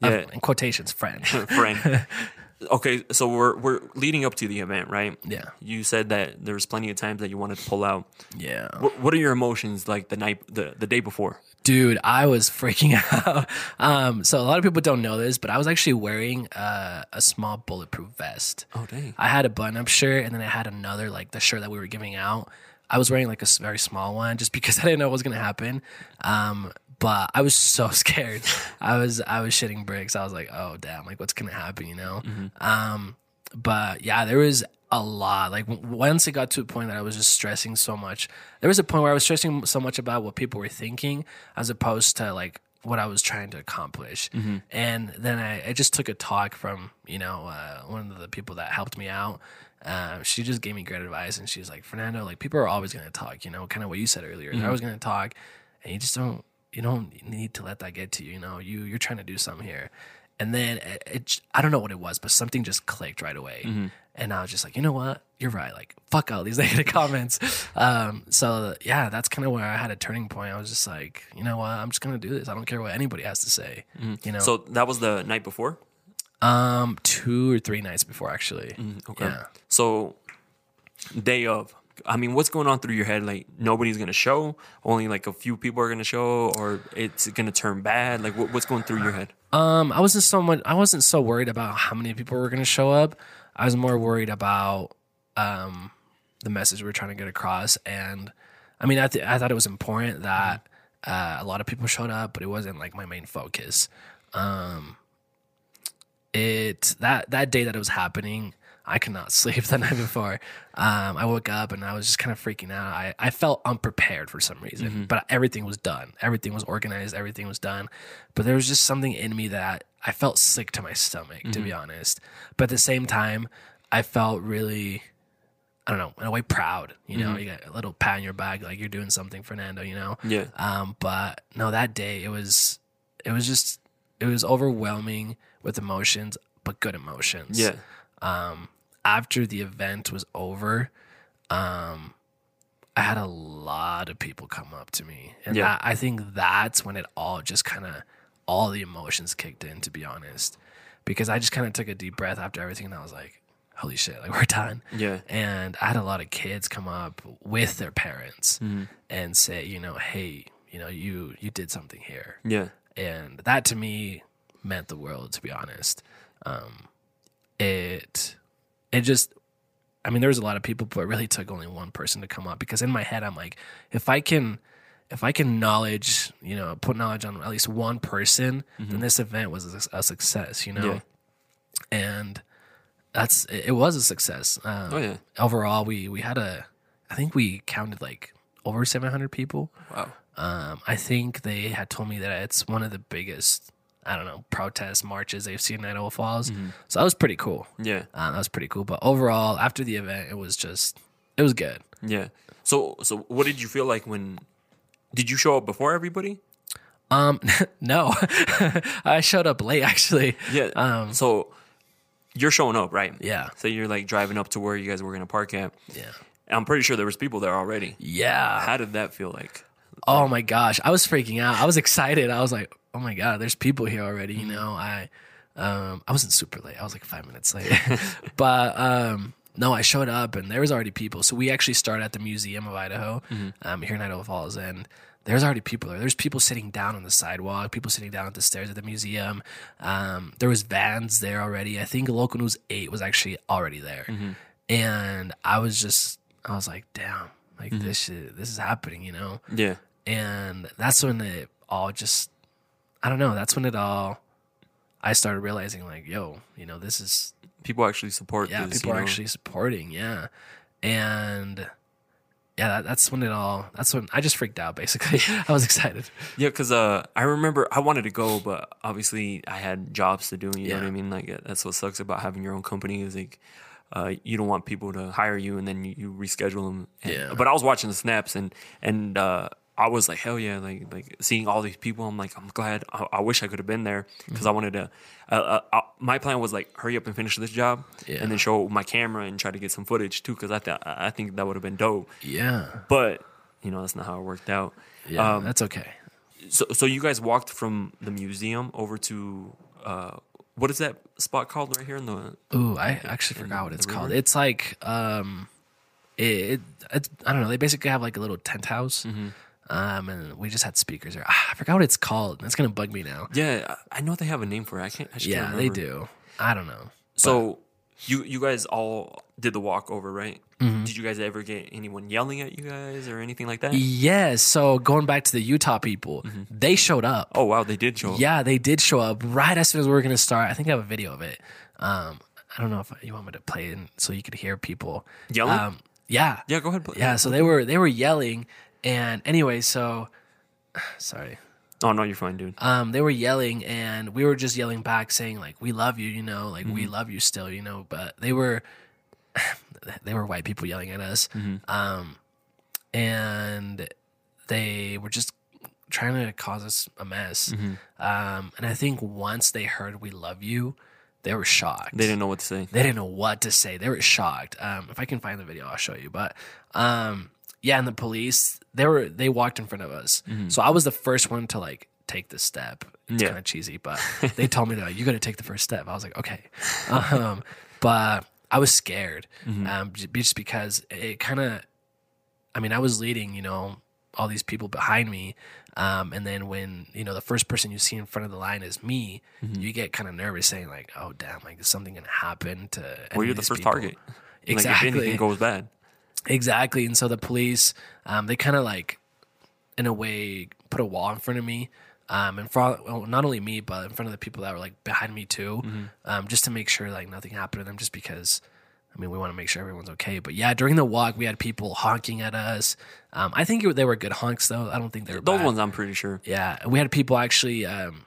[SPEAKER 1] yeah.
[SPEAKER 2] In quotations, friend.
[SPEAKER 1] friend. okay, so we're we're leading up to the event, right?
[SPEAKER 2] Yeah.
[SPEAKER 1] You said that there was plenty of times that you wanted to pull out.
[SPEAKER 2] yeah.
[SPEAKER 1] What, what are your emotions like the night the, the day before?
[SPEAKER 2] Dude, I was freaking out. Um, so a lot of people don't know this, but I was actually wearing uh, a small bulletproof vest.
[SPEAKER 1] Oh dang.
[SPEAKER 2] I had a button-up shirt, and then I had another, like the shirt that we were giving out. I was wearing like a very small one, just because I didn't know what was gonna happen. Um, but I was so scared. I was I was shitting bricks. I was like, oh damn, like what's gonna happen, you know? Um, but yeah, there was a lot. Like w- once it got to a point that I was just stressing so much, there was a point where I was stressing so much about what people were thinking as opposed to like what I was trying to accomplish. And then I, I just took a talk from you know uh, one of the people that helped me out. Uh, she just gave me great advice, and she was like, Fernando, like people are always going to talk. You know, kind of what you said earlier. They're always going to talk, and you just don't you don't need to let that get to you. You know, you you're trying to do something here. And then it, it, I don't know what it was, but something just clicked right away. And I was just like, you know what? You're right. Like, fuck all these negative comments. Um, so yeah, that's kind of where I had a turning point. I was just like, you know what? I'm just gonna do this. I don't care what anybody has to say. You know.
[SPEAKER 1] So that was the night before.
[SPEAKER 2] um, two or three nights before, actually.
[SPEAKER 1] Okay.
[SPEAKER 2] Yeah.
[SPEAKER 1] So day of. I mean, what's going on through your head? Like nobody's gonna show. Only like a few people are gonna show, or it's gonna turn bad. Like what, what's going through your head?
[SPEAKER 2] Um, I wasn't so. I wasn't so worried about how many people were to show up. I was more worried about um, the message we were trying to get across. And I mean, I, th- I thought it was important that uh, a lot of people showed up, but it wasn't like my main focus. Um, it that that day that it was happening, I could not sleep the night before. Um, I woke up and I was just kind of freaking out. I, I felt unprepared for some reason, but everything was done. Everything was organized. Everything was done. But there was just something in me that I felt sick to my stomach, to be honest. But at the same time, I felt really, I don't know, in a way proud. You know, you got a little pat on your back, like you're doing something, Fernando. You know.
[SPEAKER 1] Yeah.
[SPEAKER 2] Um, but no, that day it was, it was just, it was overwhelming with emotions, but good emotions
[SPEAKER 1] Yeah.
[SPEAKER 2] um, after the event was over, um, I had a lot of people come up to me, and
[SPEAKER 1] Yeah.
[SPEAKER 2] that, I think that's when it all just kind of all the emotions kicked in. To be honest, because I just kind of took a deep breath after everything, and I was like, "Holy shit! Like we're done."
[SPEAKER 1] Yeah.
[SPEAKER 2] And I had a lot of kids come up with their parents
[SPEAKER 1] Mm-hmm.
[SPEAKER 2] and say, you know, hey, you know, you you did something here
[SPEAKER 1] Yeah.
[SPEAKER 2] and that to me meant the world to be honest um it it just i mean there was a lot of people but it really took only one person to come up because in my head i'm like if i can if i can knowledge you know put knowledge on at least one person then this event was a, a success you know
[SPEAKER 1] Yeah.
[SPEAKER 2] and that's it, it was a success um,
[SPEAKER 1] Oh yeah.
[SPEAKER 2] overall we we had a i think we counted like over 700 people
[SPEAKER 1] Wow.
[SPEAKER 2] um, I think they had told me that it's one of the biggest, I don't know, protests, marches they've seen in Idaho Falls. So that was pretty cool.
[SPEAKER 1] Yeah.
[SPEAKER 2] Um, that was pretty cool. But overall, after the event, it was just, it was good.
[SPEAKER 1] Yeah. So so what did you feel like when did you show up before everybody?
[SPEAKER 2] Um, no, I showed up late actually.
[SPEAKER 1] Yeah.
[SPEAKER 2] Um,
[SPEAKER 1] so you're showing up, right?
[SPEAKER 2] Yeah.
[SPEAKER 1] So you're like driving up to where you guys were gonna park at.
[SPEAKER 2] Yeah.
[SPEAKER 1] I'm pretty sure there was people there already.
[SPEAKER 2] Yeah.
[SPEAKER 1] How did that feel like?
[SPEAKER 2] Oh my gosh, I was freaking out. I was excited. I was like, "Oh my god, there's people here already." You know, I um I wasn't super late. I was like 5 minutes late. but um no, I showed up and there was already people. So we actually started at the Museum of Idaho um, here in Idaho Falls, and there's already people there. There's people sitting down on the sidewalk, people sitting down at the stairs at the museum. Um, there was vans there already. I think Local News Eight was actually already there, and I was just, I was like, damn, like this shit, this is happening, you know.
[SPEAKER 1] Yeah.
[SPEAKER 2] And that's when it all just, I don't know. That's when it all. I started realizing, like, yo, you know, this is
[SPEAKER 1] People actually support
[SPEAKER 2] yeah,
[SPEAKER 1] this.
[SPEAKER 2] people are
[SPEAKER 1] know?
[SPEAKER 2] actually supporting, yeah, and yeah, that, that's when it all. That's when I just freaked out. Basically, I was excited.
[SPEAKER 1] Yeah, because uh, I remember I wanted to go, but obviously I had jobs to do. You know what I mean? Like uh, that's what sucks about having your own company is like uh, you don't want people to hire you and then you, you reschedule them. And-
[SPEAKER 2] Yeah.
[SPEAKER 1] But I was watching the snaps and and uh, I was like, hell yeah! Like like seeing all these people, I'm like, I'm glad. I, I wish I could have been there because I wanted to. Uh, uh, uh, my plan was like hurry up and finish this job,
[SPEAKER 2] Yeah.
[SPEAKER 1] and then show my camera and try to get some footage too because I thought I think that would have been dope.
[SPEAKER 2] Yeah,
[SPEAKER 1] But you know that's not how it worked out.
[SPEAKER 2] yeah,
[SPEAKER 1] Um,
[SPEAKER 2] that's okay.
[SPEAKER 1] so, so you guys walked from the museum over to uh, what is that spot called right here in the?
[SPEAKER 2] Ooh, I actually forgot what it's called.
[SPEAKER 1] river?
[SPEAKER 2] It's like um, it, it it's I don't know. They basically have like a little tent house.
[SPEAKER 1] Mm-hmm.
[SPEAKER 2] Um, and we just had speakers there. Ah, I forgot what it's called. That's gonna bug me now.
[SPEAKER 1] Yeah, I know they have a name for it. I can't. I just
[SPEAKER 2] Yeah,
[SPEAKER 1] can't
[SPEAKER 2] they
[SPEAKER 1] remember.
[SPEAKER 2] do. I don't know.
[SPEAKER 1] So you you guys all did the walk over, right?
[SPEAKER 2] Mm-hmm.
[SPEAKER 1] Did you guys ever get anyone yelling at you guys or anything like that?
[SPEAKER 2] Yes. So going back to the Utah people, they showed up.
[SPEAKER 1] Oh wow, they did show up.
[SPEAKER 2] Yeah, they did show up right as soon as we were going to start. I think I have a video of it. Um, I don't know if you want me to play it so you could hear people
[SPEAKER 1] Yelling?
[SPEAKER 2] Um, yeah,
[SPEAKER 1] Yeah, go ahead. Play.
[SPEAKER 2] yeah. So they were they were yelling, and anyway, so sorry.
[SPEAKER 1] Oh no, you're fine, dude.
[SPEAKER 2] Um, they were yelling, and we were just yelling back, saying like, "We love you," you know, like we love you still, you know. But they were they were white people yelling at us, um, and they were just trying to cause us a mess. Um, and I think once they heard "We love you," they were shocked.
[SPEAKER 1] They didn't know what to say.
[SPEAKER 2] They didn't know what to say. They were shocked. Um, if I can find the video, I'll show you. But um, yeah, and the police they were they walked in front of us. So I was the first one to like take the step. It's
[SPEAKER 1] Yeah.
[SPEAKER 2] kind of cheesy, but they told me to you got to take the first step. I was like, okay, um, but I was scared um, just because it kind of. I mean, I was leading, you know, all these people behind me. Um, and then when, you know, the first person you see in front of the line is me, you get kind of nervous saying like, oh, damn, like is something to happen to
[SPEAKER 1] Well, you're the first
[SPEAKER 2] people?
[SPEAKER 1] target. Like,
[SPEAKER 2] Exactly.
[SPEAKER 1] if anything goes bad.
[SPEAKER 2] Exactly. And so the police, um, they kind of like, in a way, put a wall in front of me. Um, and for well, not only me, but in front of the people that were like behind me too, um, just to make sure like nothing happened to them. Just because, I mean, we want to make sure everyone's okay. But yeah, during the walk, we had people honking at us. Um, I think it, they were good honks though. I don't think they were
[SPEAKER 1] Those
[SPEAKER 2] bad.
[SPEAKER 1] ones, I'm pretty sure.
[SPEAKER 2] Yeah, we had people actually um,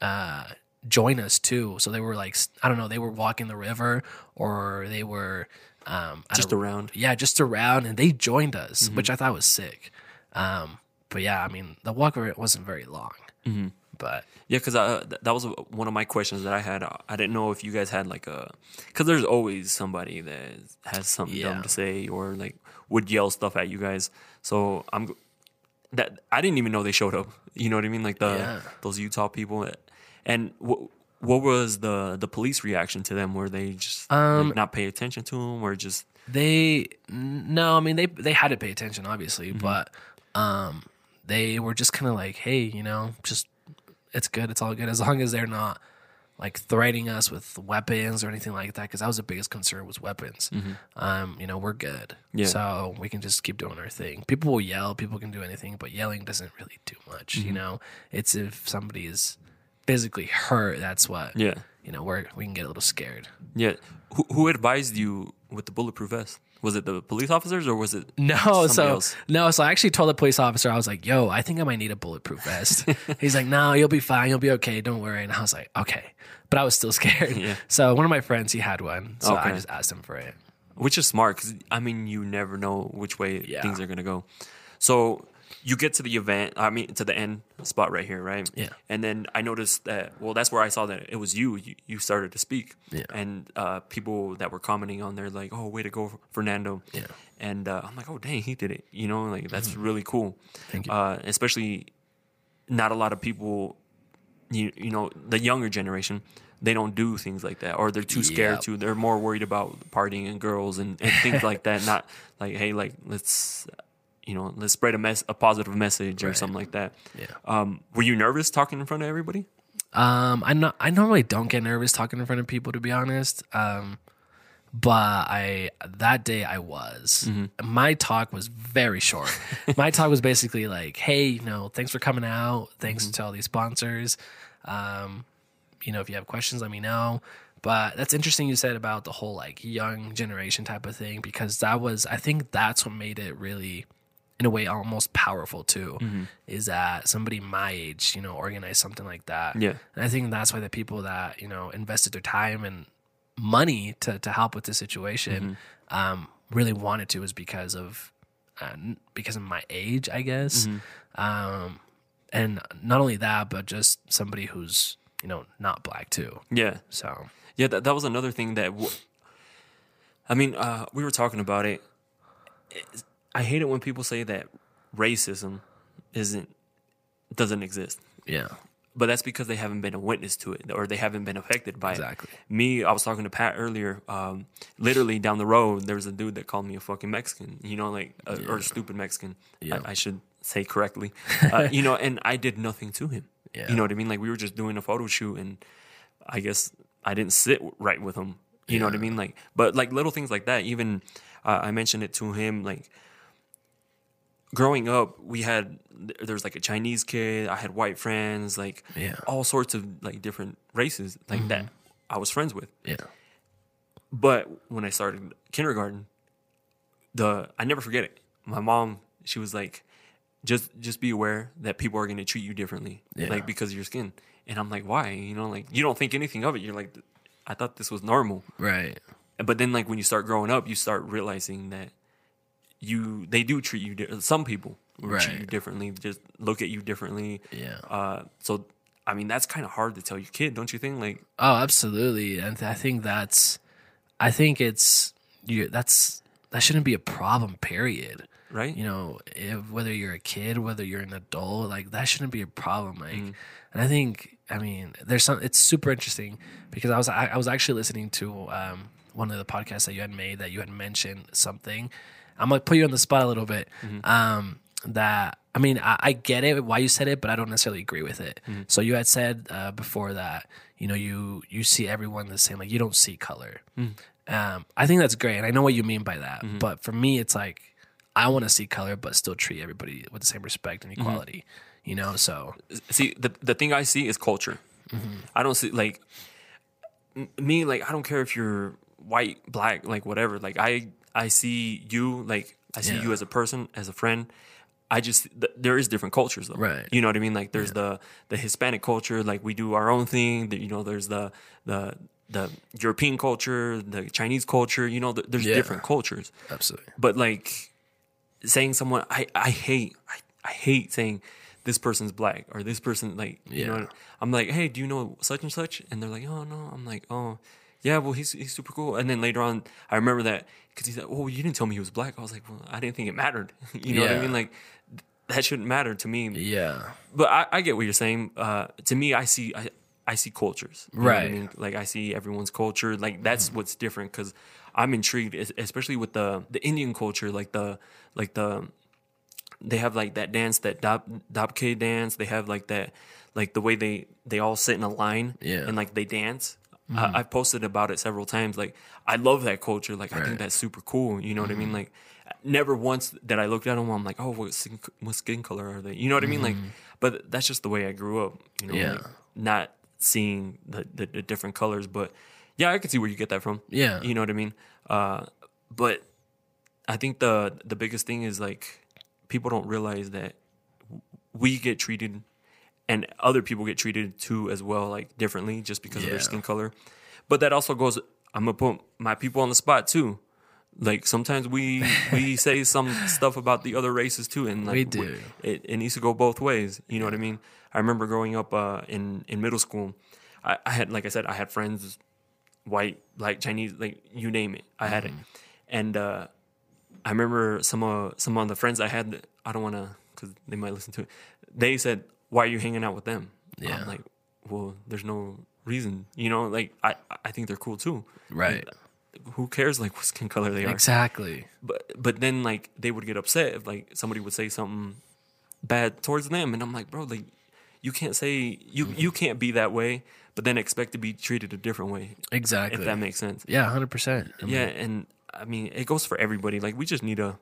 [SPEAKER 2] uh, join us too. So they were like, I don't know, they were walking the river or they were um,
[SPEAKER 1] Just around.
[SPEAKER 2] yeah, just around, and they joined us,
[SPEAKER 1] Mm-hmm.
[SPEAKER 2] which I thought was sick. Um, but yeah, I mean, the walk over it wasn't very long,
[SPEAKER 1] Mm-hmm.
[SPEAKER 2] but
[SPEAKER 1] Yeah, because th- that was one of my questions that I had. I didn't know if you guys had like a, because there's always somebody that has something
[SPEAKER 2] Yeah.
[SPEAKER 1] dumb to say or like would yell stuff at you guys. So I'm that I didn't even know they showed up. You know what I mean? Like the
[SPEAKER 2] Yeah.
[SPEAKER 1] those Utah people. And what what was the the police reaction to them? Were they just
[SPEAKER 2] Um,
[SPEAKER 1] like, not pay attention to them or just
[SPEAKER 2] they no, I mean they they had to pay attention, obviously,
[SPEAKER 1] Mm-hmm.
[SPEAKER 2] but um, they were just kind of like, hey, you know, just it's good, it's all good, as long as they're not like threatening us with weapons or anything like that. Because that was the biggest concern was weapons. Um, you know, we're good,
[SPEAKER 1] Mm-hmm. Yeah.
[SPEAKER 2] so we can just keep doing our thing. People will yell, people can do anything, but yelling doesn't really do much.
[SPEAKER 1] Mm-hmm.
[SPEAKER 2] You know, it's if somebody is physically hurt, that's what.
[SPEAKER 1] yeah
[SPEAKER 2] You know, we're we can get a little scared.
[SPEAKER 1] yeah. Who, who advised you with the bulletproof vest? Was it the police officers or was it
[SPEAKER 2] No,
[SPEAKER 1] somebody
[SPEAKER 2] so
[SPEAKER 1] else?
[SPEAKER 2] no, so I actually told the police officer, I was like, "Yo, I think I might need a bulletproof vest." He's like, "No, you'll be fine. You'll be okay. Don't worry." And I was like, "Okay," but I was still scared.
[SPEAKER 1] Yeah.
[SPEAKER 2] So one of my friends, he had one, so I just asked him for it.
[SPEAKER 1] which is smart because I mean you never know which way
[SPEAKER 2] Yeah.
[SPEAKER 1] things are gonna go. So you get to the event. I mean, to the end spot right here, right?
[SPEAKER 2] Yeah.
[SPEAKER 1] And then I noticed that. Well, that's where I saw that it was you. You, you started to speak.
[SPEAKER 2] Yeah.
[SPEAKER 1] And uh, people that were commenting on there, like, "Oh, way to go, Fernando."
[SPEAKER 2] Yeah. Mm-hmm.
[SPEAKER 1] And uh, I'm like, "Oh, dang, he did it." You know, like that's really cool.
[SPEAKER 2] Thank you.
[SPEAKER 1] Uh, especially, not a lot of people. You you know, the younger generation. They don't do things like that, or they're too scared
[SPEAKER 2] Yeah.
[SPEAKER 1] to. They're more worried about partying and girls and, and things like that. Not like, hey, like let's, you know, let's spread a mess, a positive message or
[SPEAKER 2] Right.
[SPEAKER 1] something like that.
[SPEAKER 2] Yeah.
[SPEAKER 1] Um, were you nervous talking in front of everybody?
[SPEAKER 2] Um, I no, I normally don't get nervous talking in front of people, to be honest. Um, but I that day I was. My talk was very short. My talk was basically like, "Hey, you know, thanks for coming out. Thanks to all these sponsors. Um, you know, if you have questions, let me know." But that's interesting you said about the whole like young generation type of thing because that was I think that's what made it really in a way almost powerful too is that somebody my age you know organized something like that
[SPEAKER 1] Yeah.
[SPEAKER 2] and i think that's why the people that you know invested their time and money to, to help with the situation um, really wanted to is because of uh, because of my age i guess um, and not only that but just somebody who's you know not black too
[SPEAKER 1] Yeah.
[SPEAKER 2] so
[SPEAKER 1] Yeah, that, that was another thing that. W- I mean, uh, we were talking about it. It's- I hate it when people say that racism isn't doesn't exist,
[SPEAKER 2] yeah
[SPEAKER 1] but that's because they haven't been a witness to it or they haven't been affected by
[SPEAKER 2] Exactly.
[SPEAKER 1] it. Exactly. Me, I was talking to Pat earlier. Um, literally down the road, there was a dude that called me a fucking Mexican. You know, like uh, or a stupid Mexican.
[SPEAKER 2] Yeah.
[SPEAKER 1] I, I should say correctly. Uh, you know, and I did nothing to him.
[SPEAKER 2] Yeah.
[SPEAKER 1] You know what I mean? Like we were just doing a photo shoot, and I guess I didn't sit right with him. You know what I mean? Like, but like little things like that. Even uh, I mentioned it to him. Like growing up, we had there was like a Chinese kid. I had white friends. Like
[SPEAKER 2] Yeah. Mm-hmm.
[SPEAKER 1] all sorts of like different races like that. I was friends with.
[SPEAKER 2] yeah
[SPEAKER 1] But when I started kindergarten, the I never forget it. My mom, she was like, just just be aware that people are going to treat you differently,
[SPEAKER 2] Yeah.
[SPEAKER 1] like because of your skin. And I'm like, why? You know, like you don't think anything of it. You're like, I thought this was normal.
[SPEAKER 2] right
[SPEAKER 1] But then, like when you start growing up, you start realizing that you they do treat you. Di- some people will treat you differently, just look at you differently.
[SPEAKER 2] yeah
[SPEAKER 1] Uh, so I mean, that's kind of hard to tell your kid, don't you think? Like,
[SPEAKER 2] Oh, absolutely. And I think that's, I think it's, you, that's, that shouldn't be a problem, period.
[SPEAKER 1] right?
[SPEAKER 2] You know, if, whether you're a kid, whether you're an adult, like that shouldn't be a problem. Like, and I think, I mean, there's some, it's super interesting because I was, I, I was actually listening to, um, one of the podcasts that you had made that you had mentioned something. I'm gonna put you on the spot a little bit. Um, that I mean, I, I get it why you said it, but I don't necessarily agree with it. So you had said uh, before that you know you you see everyone the same, like you don't see color. Um, I think that's great, and I know what you mean by that. But for me, it's like I want to see color, but still treat everybody with the same respect and equality. You know, so
[SPEAKER 1] see the the thing I see is culture. I don't see like m- me like I don't care if you're white, black, like whatever. Like I I see you like I see
[SPEAKER 2] Yeah.
[SPEAKER 1] you as a person, as a friend. I just th- there is different cultures though.
[SPEAKER 2] Right.
[SPEAKER 1] You know what I mean? Like there's the the Hispanic culture, like we do our own thing. The, you know, there's the the the European culture, the Chinese culture. You know, th- there's
[SPEAKER 2] Yeah.
[SPEAKER 1] different cultures
[SPEAKER 2] absolutely,
[SPEAKER 1] but like saying someone I, I hate I, I hate saying this person's black or this person like you
[SPEAKER 2] Yeah.
[SPEAKER 1] know I'm like hey do you know such and such and they're like oh no I'm like oh yeah well he's he's super cool and then later on I remember that because he said oh you didn't tell me he was black I was like well I didn't think it mattered you know what I mean like th- that shouldn't matter to me
[SPEAKER 2] yeah,
[SPEAKER 1] but I, I get what you're saying. Uh, to me, I see I, I see cultures, what I
[SPEAKER 2] Right.
[SPEAKER 1] mean? Like I see everyone's culture. Like that's what's different because I'm intrigued, especially with the the Indian culture. Like the like the they have like that dance, that dab dabke dance. They have like that, like the way they they all sit in a line,
[SPEAKER 2] Yeah. Mm-hmm.
[SPEAKER 1] and like they dance. I, I've posted about it several times. Like I love that culture. Like I think
[SPEAKER 2] Mm-hmm.
[SPEAKER 1] that's super cool. You know what I mean? Like never once that I looked at them, I'm like, oh, what skin, what skin color are they? You know what I mean? Like, but that's just the way I grew up. You know,
[SPEAKER 2] Mm-hmm. Yeah.
[SPEAKER 1] like, not seeing the, the the different colors. But yeah, I can see where you get that from.
[SPEAKER 2] Yeah.
[SPEAKER 1] you know what I mean. Uh, but I think the the biggest thing is like people don't realize that we get treated and other people get treated too as well like differently just because of their skin color but that also goes i'm gonna put my people on the spot too like sometimes we we say some stuff about the other races too, and like
[SPEAKER 2] We do.
[SPEAKER 1] It, it needs to go both ways. You know what I mean? I remember growing up uh, in in middle school. I, I had, like I said, I had friends, white, like Chinese, like you name it, I had it,
[SPEAKER 2] Mm-hmm.
[SPEAKER 1] and uh, I remember some of some of the friends I had. I don't want to because they might listen to it. They said, "Why are you hanging out with them?"
[SPEAKER 2] Yeah.
[SPEAKER 1] I'm like, well, there's no reason. You know, like I I think they're cool too.
[SPEAKER 2] Right.
[SPEAKER 1] Who cares like what skin color they are?
[SPEAKER 2] Exactly.
[SPEAKER 1] But but then like they would get upset if like somebody would say something bad towards them, and I'm like, bro, like you can't say you mm-hmm. you can't be that way, but then expect to be treated a different way.
[SPEAKER 2] Exactly.
[SPEAKER 1] If that makes sense.
[SPEAKER 2] yeah, hundred percent.
[SPEAKER 1] Yeah, and I mean it goes for everybody. Like we just need to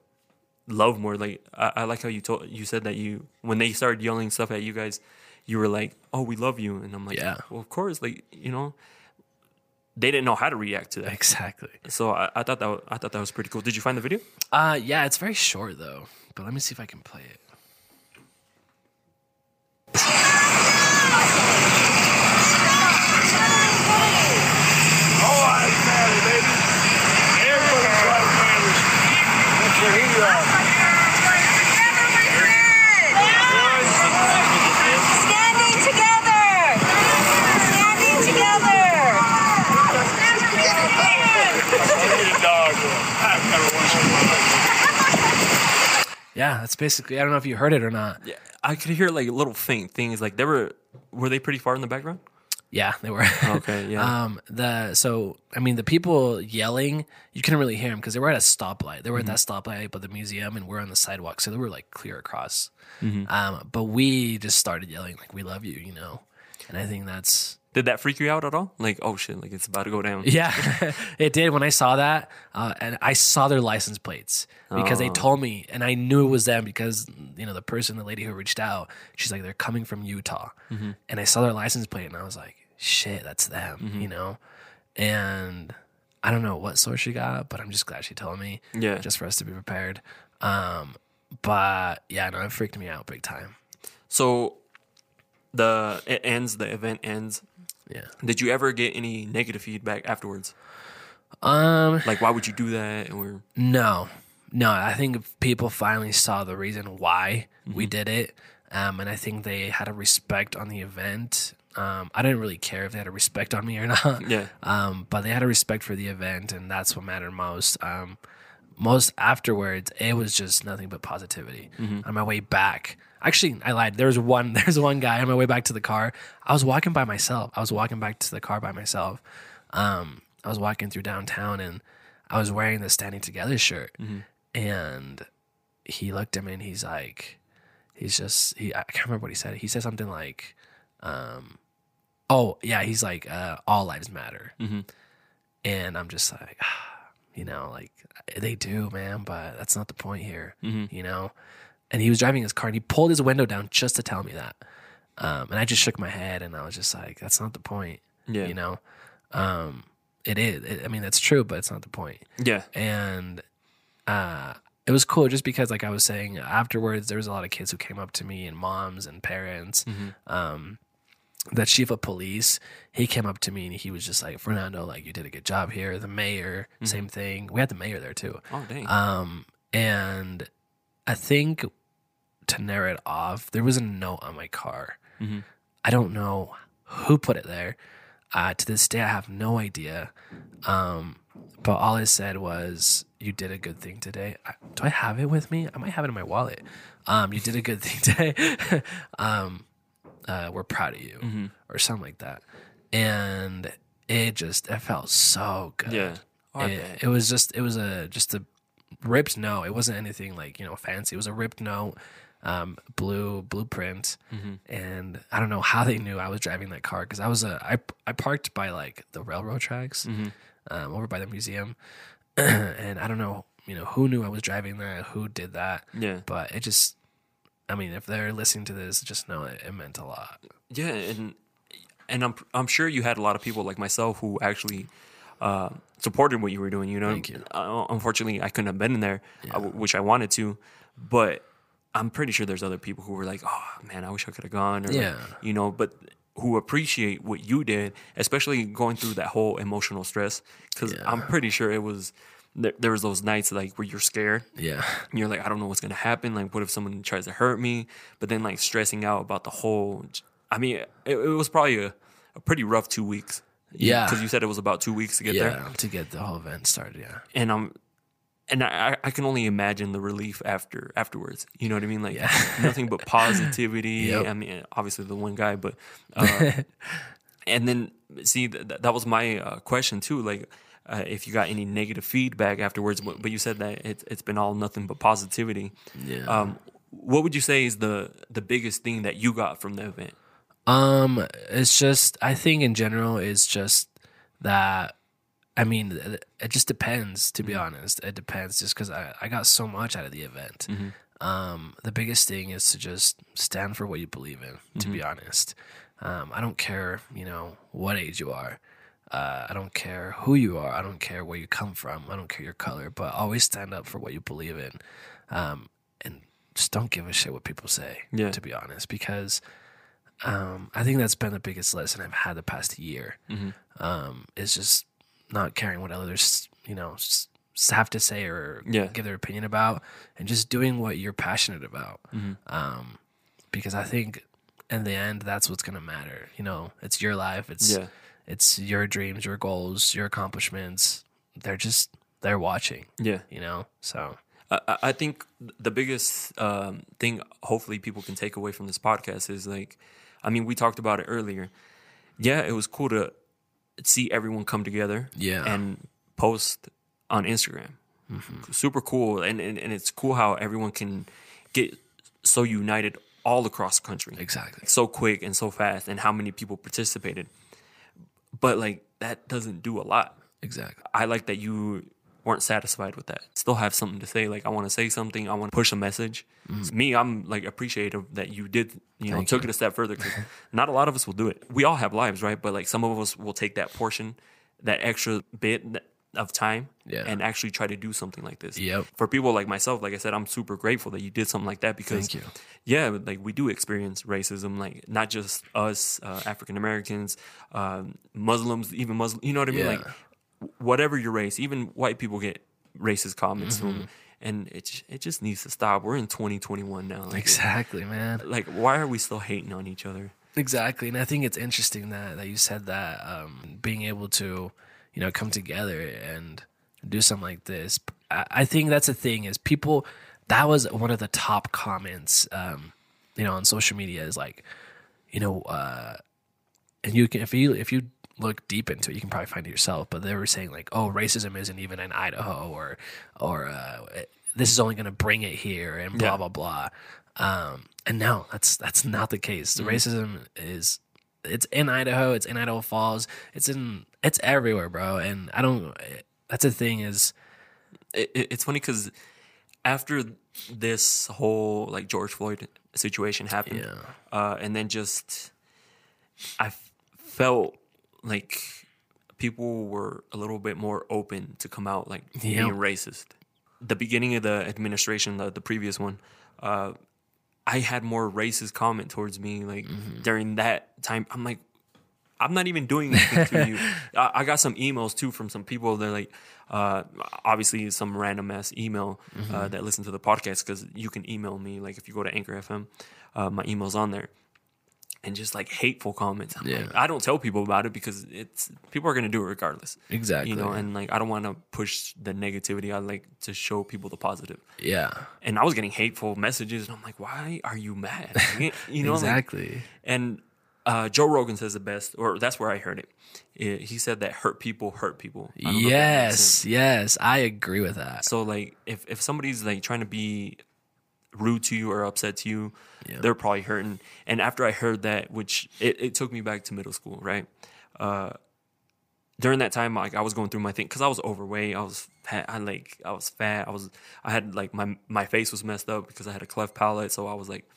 [SPEAKER 1] love more. Like I, I like how you told you said that you when they started yelling stuff at you guys, you were like, "Oh, we love you," and I'm like,
[SPEAKER 2] Yeah.
[SPEAKER 1] well, of course." Like you know, they didn't know how to react to that.
[SPEAKER 2] Exactly.
[SPEAKER 1] So I, I thought that wa- I thought that was pretty cool. Did you find the video?
[SPEAKER 2] Uh yeah, it's very short though. But let me see if I can play it.
[SPEAKER 3] All right, family, baby. Everybody's right, man. That's your hero.
[SPEAKER 4] Standing together! Standing together!
[SPEAKER 3] Get a dog. I've never once in my life.
[SPEAKER 2] Yeah, that's basically I don't know if you heard it or not.
[SPEAKER 1] Yeah, I could hear like little faint things. Like they were were they pretty far in the background?
[SPEAKER 2] Yeah, they were.
[SPEAKER 1] Okay, yeah.
[SPEAKER 2] Um, the so I mean the people yelling, you couldn't really hear them because they were at a stoplight. They were at that stoplight by the museum, and we're on the sidewalk, so they were like clear across. Um, but we just started yelling like "We love you," you know, and I think that's
[SPEAKER 1] Did that freak you out at all? Like, oh shit, like it's about to go down.
[SPEAKER 2] yeah, it did when I saw that, uh, and I saw their license plates because they told me, and I knew it was them because you know the person, the lady who reached out, she's like they're coming from Utah, and I saw their license plate, and I was like, shit, that's them, you know, and I don't know what source she got, but I'm just glad she told me,
[SPEAKER 1] Yeah.
[SPEAKER 2] just for us to be prepared. Um, but yeah, no, it freaked me out big time.
[SPEAKER 1] So the it ends, the event ends.
[SPEAKER 2] Yeah.
[SPEAKER 1] Did you ever get any negative feedback afterwards?
[SPEAKER 2] Um,
[SPEAKER 1] Like, why would you do that? Or
[SPEAKER 2] No, no. I think people finally saw the reason why
[SPEAKER 1] Mm-hmm.
[SPEAKER 2] we did it, um, and I think they had a respect on the event. Um, I didn't really care if they had a respect on me or not.
[SPEAKER 1] Yeah.
[SPEAKER 2] Um, but they had a respect for the event, and that's what mattered most. Um, most afterwards, it was just nothing but positivity.
[SPEAKER 1] Mm-hmm.
[SPEAKER 2] On my way back, actually, I lied. There was one. There's one guy on my way back to the car. I was walking by myself. I was walking back to the car by myself. Um, I was walking through downtown, and I was wearing the Standing Together shirt, and he looked at me and he's like, he's just he. I can't remember what he said. He said something like, um, "Oh yeah," he's like, uh, "All lives matter," and I'm just like, ah, you know, like they do, man, but that's not the point here, you know. And he was driving his car and he pulled his window down just to tell me that, um, and I just shook my head and I was just like, that's not the point,
[SPEAKER 1] Yeah.
[SPEAKER 2] you know. Um, it is. It, I mean, that's true, but it's not the point.
[SPEAKER 1] Yeah,
[SPEAKER 2] and uh it was cool just because like i was saying afterwards there was a lot of kids who came up to me and moms and parents um the chief of police he came up to me and he was just like fernando like you did a good job here. The mayor same thing. We had the mayor there too.
[SPEAKER 1] Oh dang,
[SPEAKER 2] um and i think to narrow it off there was a note on my car. I don't know who put it there. Uh, to this day i have no idea. Um, but all it said was you did a good thing today. I, do i have it with me? I might have it in my wallet. Um, you did a good thing today. Um, uh, we're proud of you or something like that. And it just it felt so good.
[SPEAKER 1] Yeah.
[SPEAKER 2] It, it was just it was a just a ripped note. It wasn't anything like you know fancy. It was a ripped note, um, blue blueprint, and I don't know how they knew I was driving that car because I was a I I parked by like the railroad tracks, um, over by the museum, and I don't know you know who knew I was driving that, who did that,
[SPEAKER 1] Yeah.
[SPEAKER 2] but it just. I mean, if they're listening to this, just know it, it meant a lot.
[SPEAKER 1] Yeah, and and I'm I'm sure you had a lot of people like myself who actually uh, supported what you were doing. You know,
[SPEAKER 2] you.
[SPEAKER 1] Uh, unfortunately, I couldn't have been in there, I w which I wanted to, but I'm pretty sure there's other people who were like, "Oh man, I wish I could have gone," or like, you know, but who appreciate what you did, especially going through that whole emotional stress. Because
[SPEAKER 2] Yeah.
[SPEAKER 1] I'm pretty sure it was there, there was those nights like where you're scared.
[SPEAKER 2] Yeah.
[SPEAKER 1] And you're like, I don't know what's gonna happen. Like, what if someone tries to hurt me? But then like stressing out about the whole. I mean, it, it was probably a, a pretty rough two weeks.
[SPEAKER 2] Yeah.
[SPEAKER 1] because you said it was about two weeks to get there,
[SPEAKER 2] Yeah. To get the whole event started. Yeah.
[SPEAKER 1] and I'm. And I, I can only imagine the relief after afterwards. You know what I mean? Like
[SPEAKER 2] Yeah.
[SPEAKER 1] nothing but positivity.
[SPEAKER 2] Yep.
[SPEAKER 1] I mean, obviously the one guy, but uh, and then see th- th- that was my uh, question too. Like, uh, if you got any negative feedback afterwards, but, but you said that it, it's been all nothing but positivity.
[SPEAKER 2] Yeah.
[SPEAKER 1] Um, what would you say is the the biggest thing that you got from the event?
[SPEAKER 2] Um, it's just I think in general it's just that I mean it- just depends to be honest. It depends just because I I got so much out of the event. Um, the biggest thing is to just stand for what you believe in. To be honest, um, I don't care you know what age you are. Uh, I don't care who you are. I don't care where you come from. I don't care your color. But always stand up for what you believe in, um, and just don't give a shit what people say.
[SPEAKER 1] Yeah.
[SPEAKER 2] To be honest, because um, I think that's been the biggest lesson I've had the past year. Um, is just not caring what others, you know, have to say or
[SPEAKER 1] Yeah.
[SPEAKER 2] give their opinion about, and just doing what you're passionate about. Um, because I think in the end, that's what's gonna matter. You know, it's your life. It's
[SPEAKER 1] Yeah.
[SPEAKER 2] it's your dreams, your goals, your accomplishments. They're just they're watching.
[SPEAKER 1] Yeah,
[SPEAKER 2] You know, so
[SPEAKER 1] I, I- I think the biggest um, thing, hopefully, people can take away from this podcast is like, I mean, we talked about it earlier. Yeah, it was cool to see everyone come together.
[SPEAKER 2] Yeah.
[SPEAKER 1] and post on Instagram. Mm-hmm. Super cool, and, and and it's cool how everyone can get so united all across the country.
[SPEAKER 2] exactly.
[SPEAKER 1] so quick and so fast and how many people participated but like that doesn't do a lot
[SPEAKER 2] Exactly.
[SPEAKER 1] i like that you weren't satisfied with that still have something to say like i want to say something i want to push a message me i'm like appreciative that you did you know took
[SPEAKER 2] you.
[SPEAKER 1] it a step further 'cause not a lot of us will do it we all have lives right but like some of us will take that portion that extra bit of time
[SPEAKER 2] Yeah.
[SPEAKER 1] and actually try to do something like this
[SPEAKER 2] Yep.
[SPEAKER 1] for people like myself like i said i'm super grateful that you did something like that because
[SPEAKER 2] Thank you.
[SPEAKER 1] yeah like we do experience racism like not just us uh, african americans um, muslims even muslim you know what i mean
[SPEAKER 2] Yeah.
[SPEAKER 1] like whatever your race even white people get racist comments
[SPEAKER 2] Mm-hmm.
[SPEAKER 1] and it, it just needs to stop we're in 2021 now like,
[SPEAKER 2] Exactly, man.
[SPEAKER 1] like why are we still hating on each other
[SPEAKER 2] Exactly, and I think it's interesting that that you said that um, being able to, you know, come together and do something like this. I, I think that's the thing is people. That was one of the top comments, um, you know, on social media is like, you know, uh, and you can if you if you look deep into it, you can probably find it yourself. But they were saying like, oh, racism isn't even in Idaho, or or uh, this is only going to bring it here, and blah
[SPEAKER 1] Yeah.
[SPEAKER 2] blah blah. Um, and no, that's that's not the case. The racism is it's in Idaho, it's in Idaho Falls, it's in it's everywhere, bro. And I don't. That's the thing is,
[SPEAKER 1] it- it's funny because after this whole like George Floyd situation happened,
[SPEAKER 2] Yeah.
[SPEAKER 1] uh, and then just I f- felt like people were a little bit more open to come out like being racist. The beginning of the administration, the, the previous one, uh, I had more racist comment towards me like
[SPEAKER 2] Mm-hmm.
[SPEAKER 1] during that time. I'm like, I'm not even doing anything to you. I, I got some emails too from some people. They're like, uh, obviously some random ass email
[SPEAKER 2] Mm-hmm.
[SPEAKER 1] uh, that listen to the podcast because you can email me. Like if you go to Anchor FM, uh, my email's on there, and just like hateful comments. I'm
[SPEAKER 2] Yeah.
[SPEAKER 1] like, I don't tell people about it because it's people are gonna do it regardless.
[SPEAKER 2] Exactly.
[SPEAKER 1] You know, and like I don't want to push the negativity. I like to show people the positive.
[SPEAKER 2] yeah,
[SPEAKER 1] And I was getting hateful messages, and I'm like, why are you mad? You know, like-
[SPEAKER 2] exactly.
[SPEAKER 1] and uh, Joe Rogan says the best, or that's where I heard it. It- he said that hurt people hurt people. I don't know if that makes sense.
[SPEAKER 2] Yes, yes, I agree with that.
[SPEAKER 1] So like, if if somebody's like trying to be rude to you or upset to you,
[SPEAKER 2] Yeah.
[SPEAKER 1] they're probably hurting. And after I heard that, which it, it took me back to middle school, right? Uh, during that time, like I was going through my thing because I was overweight. I was fat. I like I was fat. I was I had like my my face was messed up because I had a cleft palate. So I was like,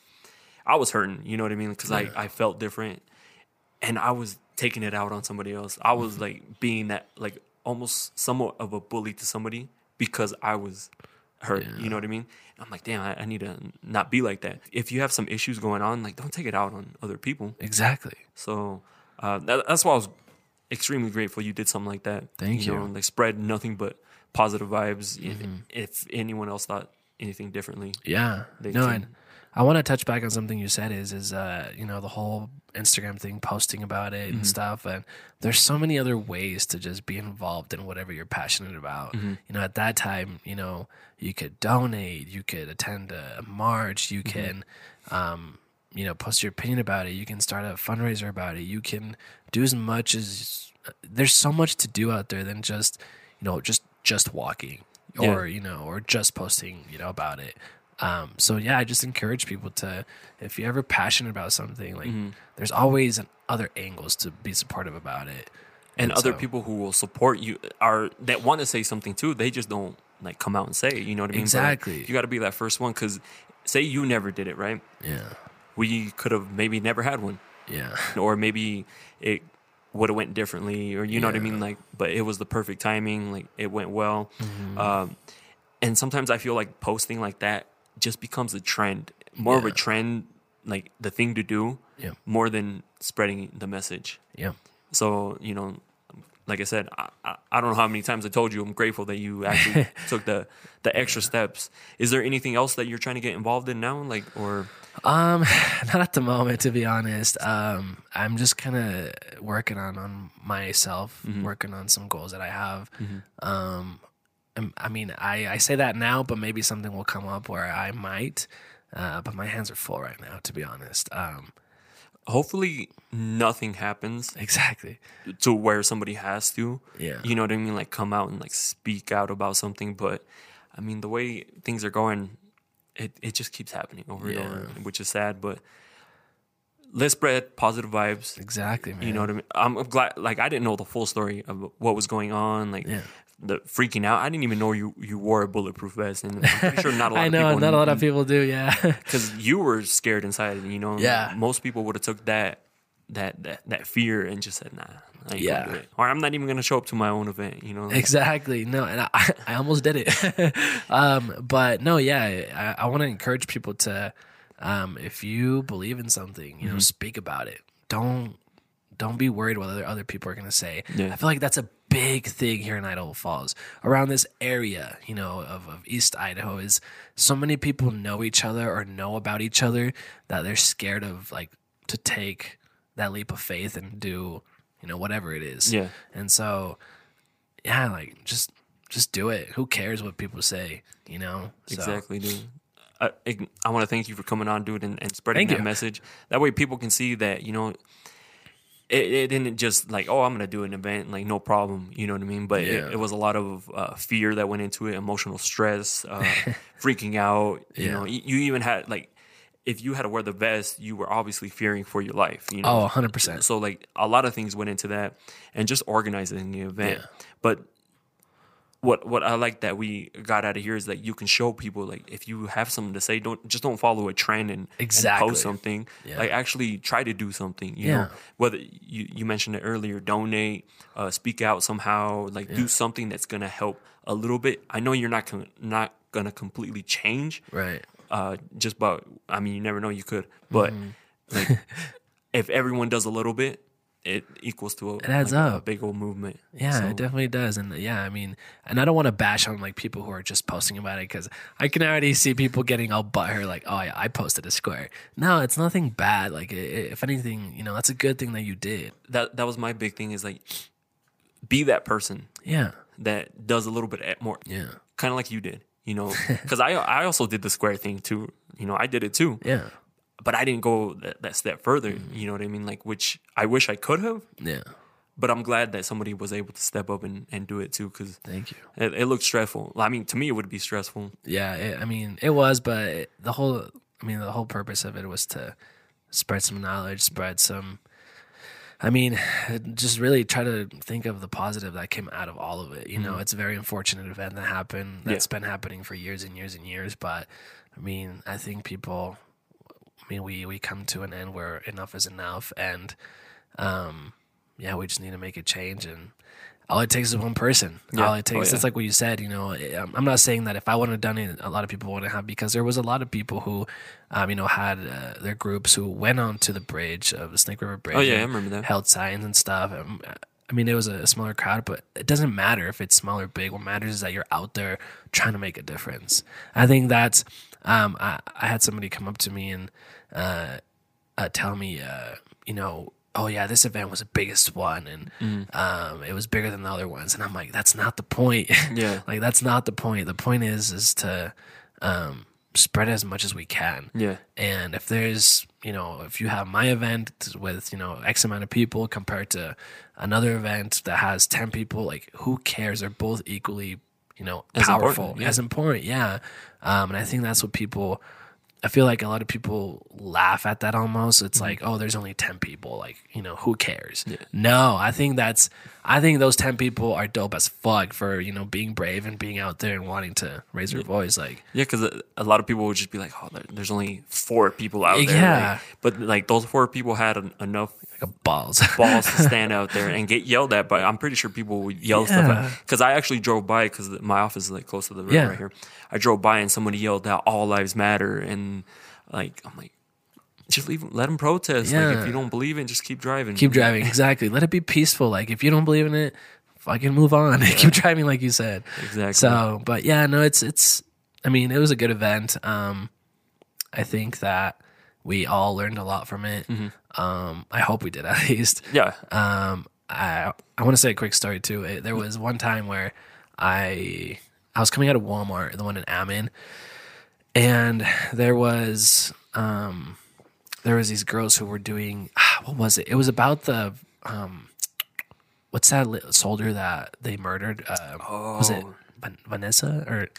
[SPEAKER 1] I was hurting. You know what I mean? Because I I felt different, and I was taking it out on somebody else. I was like being that like almost somewhat of a bully to somebody because I was hurt. You know what I mean? I'm like, damn, I, I need to not be like that. If you have some issues going on, like don't take it out on other people.
[SPEAKER 2] Exactly.
[SPEAKER 1] So uh, that, that's why I was extremely grateful you did something like that.
[SPEAKER 2] Thank
[SPEAKER 1] Know,
[SPEAKER 2] you. Mm-hmm.
[SPEAKER 1] like spread nothing but positive vibes. If, if anyone else thought anything differently,
[SPEAKER 2] Yeah.
[SPEAKER 1] They
[SPEAKER 2] no,
[SPEAKER 1] can-
[SPEAKER 2] and I want to touch back on something you said is is uh you know the whole Instagram thing, posting about it
[SPEAKER 1] Mm-hmm.
[SPEAKER 2] and stuff, and there's so many other ways to just be involved in whatever you're passionate about.
[SPEAKER 1] Mm-hmm.
[SPEAKER 2] You know, at that time, you know, you could donate, you could attend a march, you
[SPEAKER 1] Mm-hmm.
[SPEAKER 2] can, um, you know, post your opinion about it, you can start a fundraiser about it, you can do as much as. There's so much to do out there than just, you know, just just walking
[SPEAKER 1] Yeah.
[SPEAKER 2] or you know, or just posting, you know, about it. Um, so yeah, I just encourage people to, if you're ever passionate about something, like
[SPEAKER 1] Mm-hmm.
[SPEAKER 2] there's always an, other angles to be supportive about it.
[SPEAKER 1] and other
[SPEAKER 2] so-
[SPEAKER 1] people who will support you are that want to say something too. They just don't like come out and say. it, You know what I mean? Like,
[SPEAKER 2] Exactly.
[SPEAKER 1] you got to be that first one because say you never did it, right?
[SPEAKER 2] Yeah,
[SPEAKER 1] We could have maybe never had one.
[SPEAKER 2] yeah,
[SPEAKER 1] or maybe it would have went differently or you know what i mean like but it was the perfect timing like it went well
[SPEAKER 2] Mm-hmm.
[SPEAKER 1] um, and sometimes i feel like posting like that just becomes a trend more of a trend like the thing to do
[SPEAKER 2] Yeah.
[SPEAKER 1] more than spreading the message
[SPEAKER 2] yeah.
[SPEAKER 1] so you know like i said I, I, I don't know how many times i told you i'm grateful that you actually took the the extra steps is there anything else that you're trying to get involved in now like or
[SPEAKER 2] Um, not at the moment, to be honest. Um, I'm just kind of working on on myself,
[SPEAKER 1] Mm-hmm.
[SPEAKER 2] working on some goals that I have. Um, um, I mean, I I say that now, but maybe something will come up where I might. Uh, but my hands are full right now, to be honest. Um,
[SPEAKER 1] hopefully nothing happens
[SPEAKER 2] exactly.
[SPEAKER 1] to where somebody has to.
[SPEAKER 2] Yeah.
[SPEAKER 1] You know what I mean? Like come out and like speak out about something. But I mean, the way things are going, it, it just keeps happening over
[SPEAKER 2] Yeah.
[SPEAKER 1] and over, which is sad. But let's spread positive vibes.
[SPEAKER 2] Exactly, man.
[SPEAKER 1] You know what I mean? I'm glad. Like I didn't know the full story of what was going on. Like
[SPEAKER 2] Yeah.
[SPEAKER 1] The freaking out. I didn't even know you you wore a bulletproof vest, and I'm pretty sure not a lot.
[SPEAKER 2] I
[SPEAKER 1] of
[SPEAKER 2] know
[SPEAKER 1] people
[SPEAKER 2] not a lot of people do. Yeah,
[SPEAKER 1] because you were scared inside. You know.
[SPEAKER 2] Yeah.
[SPEAKER 1] Most people would have took that that that that fear and just said, "Nah, I ain't
[SPEAKER 2] Yeah.
[SPEAKER 1] do it," or I'm not even gonna show up to my own event. You know.
[SPEAKER 2] exactly. No, and I, I almost did it. um, but no, yeah, I, I want to encourage people to, um, if you believe in something, you know, speak about it. Don't don't be worried what other other people are going to say.
[SPEAKER 1] Yeah.
[SPEAKER 2] I feel like that's a big thing here in Idaho Falls, around this area, you know, of, of East Idaho. Is so many people know each other or know about each other that they're scared of like to take that leap of faith and do, you know, whatever it is.
[SPEAKER 1] Yeah.
[SPEAKER 2] And so, yeah, like just just do it. Who cares what people say? You know. So,
[SPEAKER 1] Exactly, dude. I, I, I want to thank you for coming on, dude, and, and spreading
[SPEAKER 2] Thank
[SPEAKER 1] that
[SPEAKER 2] you.
[SPEAKER 1] message. That way, people can see that you know, it, it didn't just like, oh, I'm gonna do an event, like no problem. You know what I mean? But
[SPEAKER 2] Yeah.
[SPEAKER 1] it, it was a lot of uh, fear that went into it, emotional stress, uh, freaking out. You
[SPEAKER 2] Yeah.
[SPEAKER 1] know, you, you even had like, if you had to wear the vest, you were obviously fearing for your life. You know,
[SPEAKER 2] Oh, 100 percent.
[SPEAKER 1] so like a lot of things went into that, and just organizing the event.
[SPEAKER 2] Yeah.
[SPEAKER 1] But what what I like that we got out of here is that you can show people like if you have something to say, don't just don't follow a trend and, and
[SPEAKER 2] Exactly.
[SPEAKER 1] post something.
[SPEAKER 2] Yeah.
[SPEAKER 1] Like actually try to do something. You
[SPEAKER 2] Yeah.
[SPEAKER 1] know, whether you you mentioned it earlier, donate, uh, speak out somehow, like do something that's gonna help a little bit. I know you're not com- not gonna completely change,
[SPEAKER 2] Right.
[SPEAKER 1] uh, just about I mean you never know you could, but
[SPEAKER 2] Mm-hmm.
[SPEAKER 1] like if everyone does a little bit, it equals to a,
[SPEAKER 2] It adds
[SPEAKER 1] like, a
[SPEAKER 2] up.
[SPEAKER 1] big old movement.
[SPEAKER 2] Yeah,
[SPEAKER 1] So,
[SPEAKER 2] it definitely does, and yeah, I mean, and I don't want to bash on like people who are just posting about it because I can already see people getting all butthurt, like, oh, yeah, I posted a square. No, it's nothing bad. Like, if anything, you know, that's a good thing that you did.
[SPEAKER 1] that that was my big thing is like be that person
[SPEAKER 2] Yeah,
[SPEAKER 1] that does a little bit more
[SPEAKER 2] yeah,
[SPEAKER 1] kind of like you did you know because i i also did the square thing too you know i did it too
[SPEAKER 2] yeah,
[SPEAKER 1] but i didn't go that, that step further mm-hmm. you know what i mean like which i wish i could have
[SPEAKER 2] yeah.
[SPEAKER 1] but i'm glad that somebody was able to step up and, and do it too because
[SPEAKER 2] Thank you.
[SPEAKER 1] it, it looked stressful i mean to me it would be stressful
[SPEAKER 2] Yeah, it, I mean, it was, but it, the whole, I mean, the whole purpose of it was to spread some knowledge, spread some. I mean, just really try to think of the positive that came out of all of it. You know, mm-hmm. it's a very unfortunate event that happened. That's been happening for years and years and years. But I mean, I think people. I mean, we we come to an end where enough is enough, and um, yeah, we just need to make a change and all it takes is one person.
[SPEAKER 1] Yeah.
[SPEAKER 2] All it takes.
[SPEAKER 1] Oh,
[SPEAKER 2] It's
[SPEAKER 1] yeah.
[SPEAKER 2] like what you said. You know, I'm I'm not saying that if I wouldn't have done it, a lot of people wouldn't have because there was a lot of people who, um, you know, had uh, their groups who went onto the bridge of the Snake River Bridge.
[SPEAKER 1] Oh, yeah, I remember that.
[SPEAKER 2] Held signs and stuff. Um, I mean, it was a smaller crowd, but it doesn't matter if it's small or big. What matters is that you're out there trying to make a difference. I think that's. Um, I, I had somebody come up to me and uh, uh, tell me, uh, you know, oh yeah, this event was the biggest one, and um, it was bigger than the other ones. And I'm like, that's not the point.
[SPEAKER 1] Yeah.
[SPEAKER 2] like that's not the point. The point is is to um, spread as much as we can.
[SPEAKER 1] Yeah.
[SPEAKER 2] And if there's, you know, if you have my event with, you know, X amount of people compared to another event that has 10 people, like who cares? They're both equally, you know,
[SPEAKER 1] As
[SPEAKER 2] powerful,
[SPEAKER 1] important, yeah.
[SPEAKER 2] as important. Yeah. Um, and I think that's what people, I feel like a lot of people laugh at that almost. It's mm-hmm. like, oh, there's only 10 people. Like, you know, who cares? No, I think that's, I think those 10 people are dope as fuck for, you know, being brave and being out there and wanting to raise their voice. Like,
[SPEAKER 1] Yeah, because a, lot of people would just be like, "Oh, there's only four people out there."
[SPEAKER 2] Yeah.
[SPEAKER 1] like- but like those four people had en- enough
[SPEAKER 2] like a balls.
[SPEAKER 1] balls to stand out there and get yelled at. But I'm pretty sure people would yell
[SPEAKER 2] Yeah.
[SPEAKER 1] stuff because I actually drove by because my office is like close to the river
[SPEAKER 2] Yeah.
[SPEAKER 1] right here. I drove by and somebody yelled out "All lives matter," and like I'm like, just leave, let them protest. Like
[SPEAKER 2] Yeah.
[SPEAKER 1] if you don't believe in it, just keep driving.
[SPEAKER 2] keep driving. Exactly. Let it be peaceful. Like if you don't believe in it, fucking move on. keep driving, like you said.
[SPEAKER 1] Exactly.
[SPEAKER 2] So, but yeah, no, it's it's. I mean, it was a good event. Um, I think that we all learned a lot from it. Um, I hope we did at least.
[SPEAKER 1] Yeah.
[SPEAKER 2] Um, I I want to say a quick story too. It, there was one time where I I was coming out of Walmart, the one in Ammon, and there was um there was these girls who were doing ah, what was it? It was about the um what's that soldier that they murdered? Uh, Was it
[SPEAKER 1] Oh.
[SPEAKER 2] Van- Vanessa or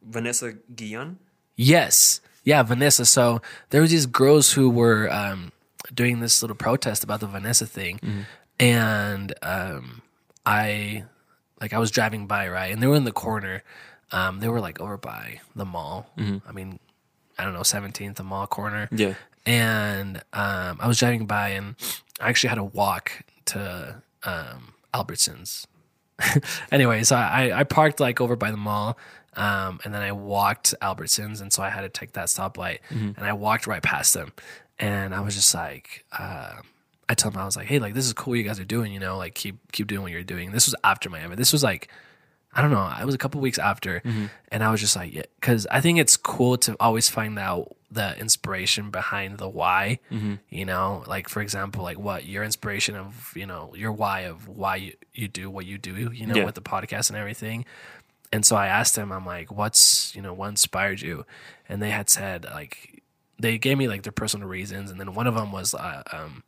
[SPEAKER 1] Vanessa Guillen.
[SPEAKER 2] Yes. Yeah, Vanessa. So there was these girls who were um, doing this little protest about the Vanessa thing, and um, I, like, I was driving by right, and they were in the corner. Um, they were like over by the mall. I mean, I don't know, Seventeenth, the mall corner.
[SPEAKER 1] Yeah.
[SPEAKER 2] And um, I was driving by, and I actually had to walk to um, Albertsons anyway, so I, I parked like over by the mall, um, and then I walked Albertsons, and so I had to take that stoplight, and I walked right past them, and I was just like, uh, I told them I was like, hey, like this is cool, what you guys are doing, you know, like keep keep doing what you're doing. This was after my event. This was like. I don't know. It was a couple weeks after, and I was just like, yeah, because I think it's cool to always find out the inspiration behind the why. You know, like for example, like what your inspiration of, you know, your why of why you, you do what you do. You know,
[SPEAKER 1] Yeah.
[SPEAKER 2] with the podcast and everything. And so I asked them, I'm like, what's you know what inspired you? And they had said like they gave me like their personal reasons, and then one of them was uh, um,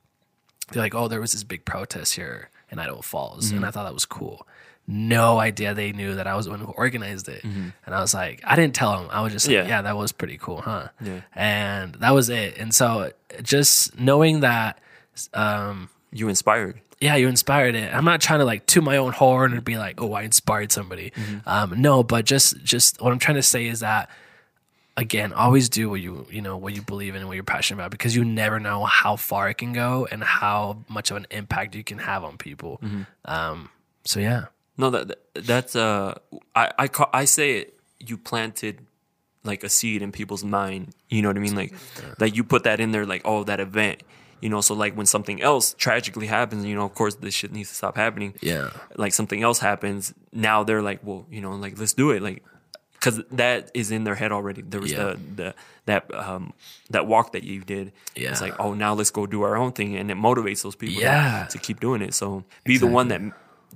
[SPEAKER 2] they're like, oh, there was this big protest here in Idaho Falls,
[SPEAKER 1] Mm-hmm.
[SPEAKER 2] and I thought that was cool. No idea they knew that I was the one who organized it,
[SPEAKER 1] Mm-hmm.
[SPEAKER 2] and I was like, I didn't tell them. I was just like,
[SPEAKER 1] Yeah.
[SPEAKER 2] yeah, that was pretty cool, huh?
[SPEAKER 1] Yeah.
[SPEAKER 2] And that was it. And so just knowing that, um,
[SPEAKER 1] You inspired.
[SPEAKER 2] yeah, you inspired it. I'm not trying to like toot my own horn and be like, oh, I inspired somebody. Um, no, but just just what I'm trying to say is that again, always do what you you know what you believe in and what you're passionate about because you never know how far it can go and how much of an impact you can have on people. Um, so yeah,
[SPEAKER 1] No, that that- that's uh, I I ca- I say it. You planted like a seed in people's mind. You know what I mean? Like, like you put that in there. Like, oh, that event. You know, so like when something else tragically happens, you know, of course this shit needs to stop happening.
[SPEAKER 2] yeah,
[SPEAKER 1] Like something else happens, now they're like, well, you know, like let's do it, like, because that is in their head already. There was
[SPEAKER 2] Yeah.
[SPEAKER 1] the the that um that walk that you did.
[SPEAKER 2] Yeah.
[SPEAKER 1] It's like, oh, now let's go do our own thing, and it motivates those people
[SPEAKER 2] Yeah.
[SPEAKER 1] to, keep doing it. So be the one that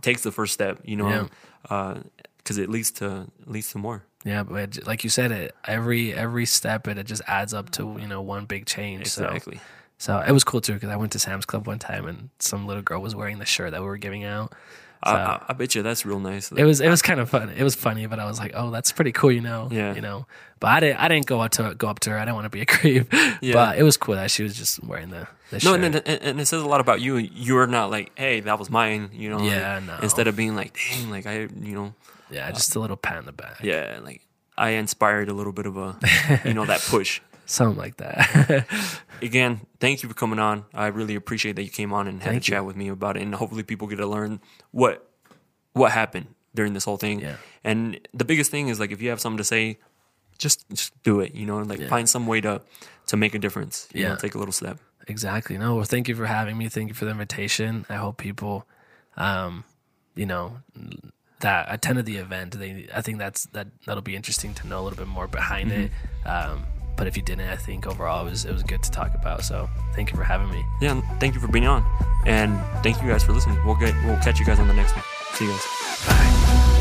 [SPEAKER 1] takes the first step, you know, because uh, it leads to leads to more.
[SPEAKER 2] yeah. But like you said, it every every step it, it just adds up to you know one big change. So
[SPEAKER 1] Exactly.
[SPEAKER 2] So it was cool too because I went to Sam's Club one time and some little girl was wearing the shirt that we were giving out.
[SPEAKER 1] I, I, I bet you that's real nice.
[SPEAKER 2] It was it was kind of fun. It was funny, but I was like, oh, that's pretty cool, you know.
[SPEAKER 1] Yeah.
[SPEAKER 2] You know. But I didn't I didn't go up to go up to her. I didn't want to be a creep.
[SPEAKER 1] Yeah.
[SPEAKER 2] But it was cool that she was just wearing the
[SPEAKER 1] no, and, and, and it says a lot about you. You're not like, hey, that was mine, you know.
[SPEAKER 2] Yeah,
[SPEAKER 1] like,
[SPEAKER 2] no.
[SPEAKER 1] Instead of being like, dang, like I, you know,
[SPEAKER 2] yeah, uh, just a little pat in the back.
[SPEAKER 1] yeah, like I inspired a little bit of a, you know, that push.
[SPEAKER 2] Something like that.
[SPEAKER 1] Again, thank you for coming on. I really appreciate that you came on and had
[SPEAKER 2] Thank
[SPEAKER 1] a chat with me about it, and hopefully people get to learn what what happened during this whole thing.
[SPEAKER 2] Yeah.
[SPEAKER 1] And the biggest thing is like if you have something to say, just just do it. You know, like
[SPEAKER 2] Yeah.
[SPEAKER 1] find some way to to make a difference. You know,
[SPEAKER 2] Yeah.
[SPEAKER 1] take a little step.
[SPEAKER 2] Exactly. No, well thank you for having me. Thank you for the invitation. I hope people um, you know, that attended the event. They, I think that's that that'll be interesting to know a little bit more behind it. Um, but if you didn't, I think overall it was it was good to talk about. So thank you for having me.
[SPEAKER 1] Yeah, thank you for being on, and thank you guys for listening. We'll get we'll catch you guys on the next one. See you guys.
[SPEAKER 2] Bye.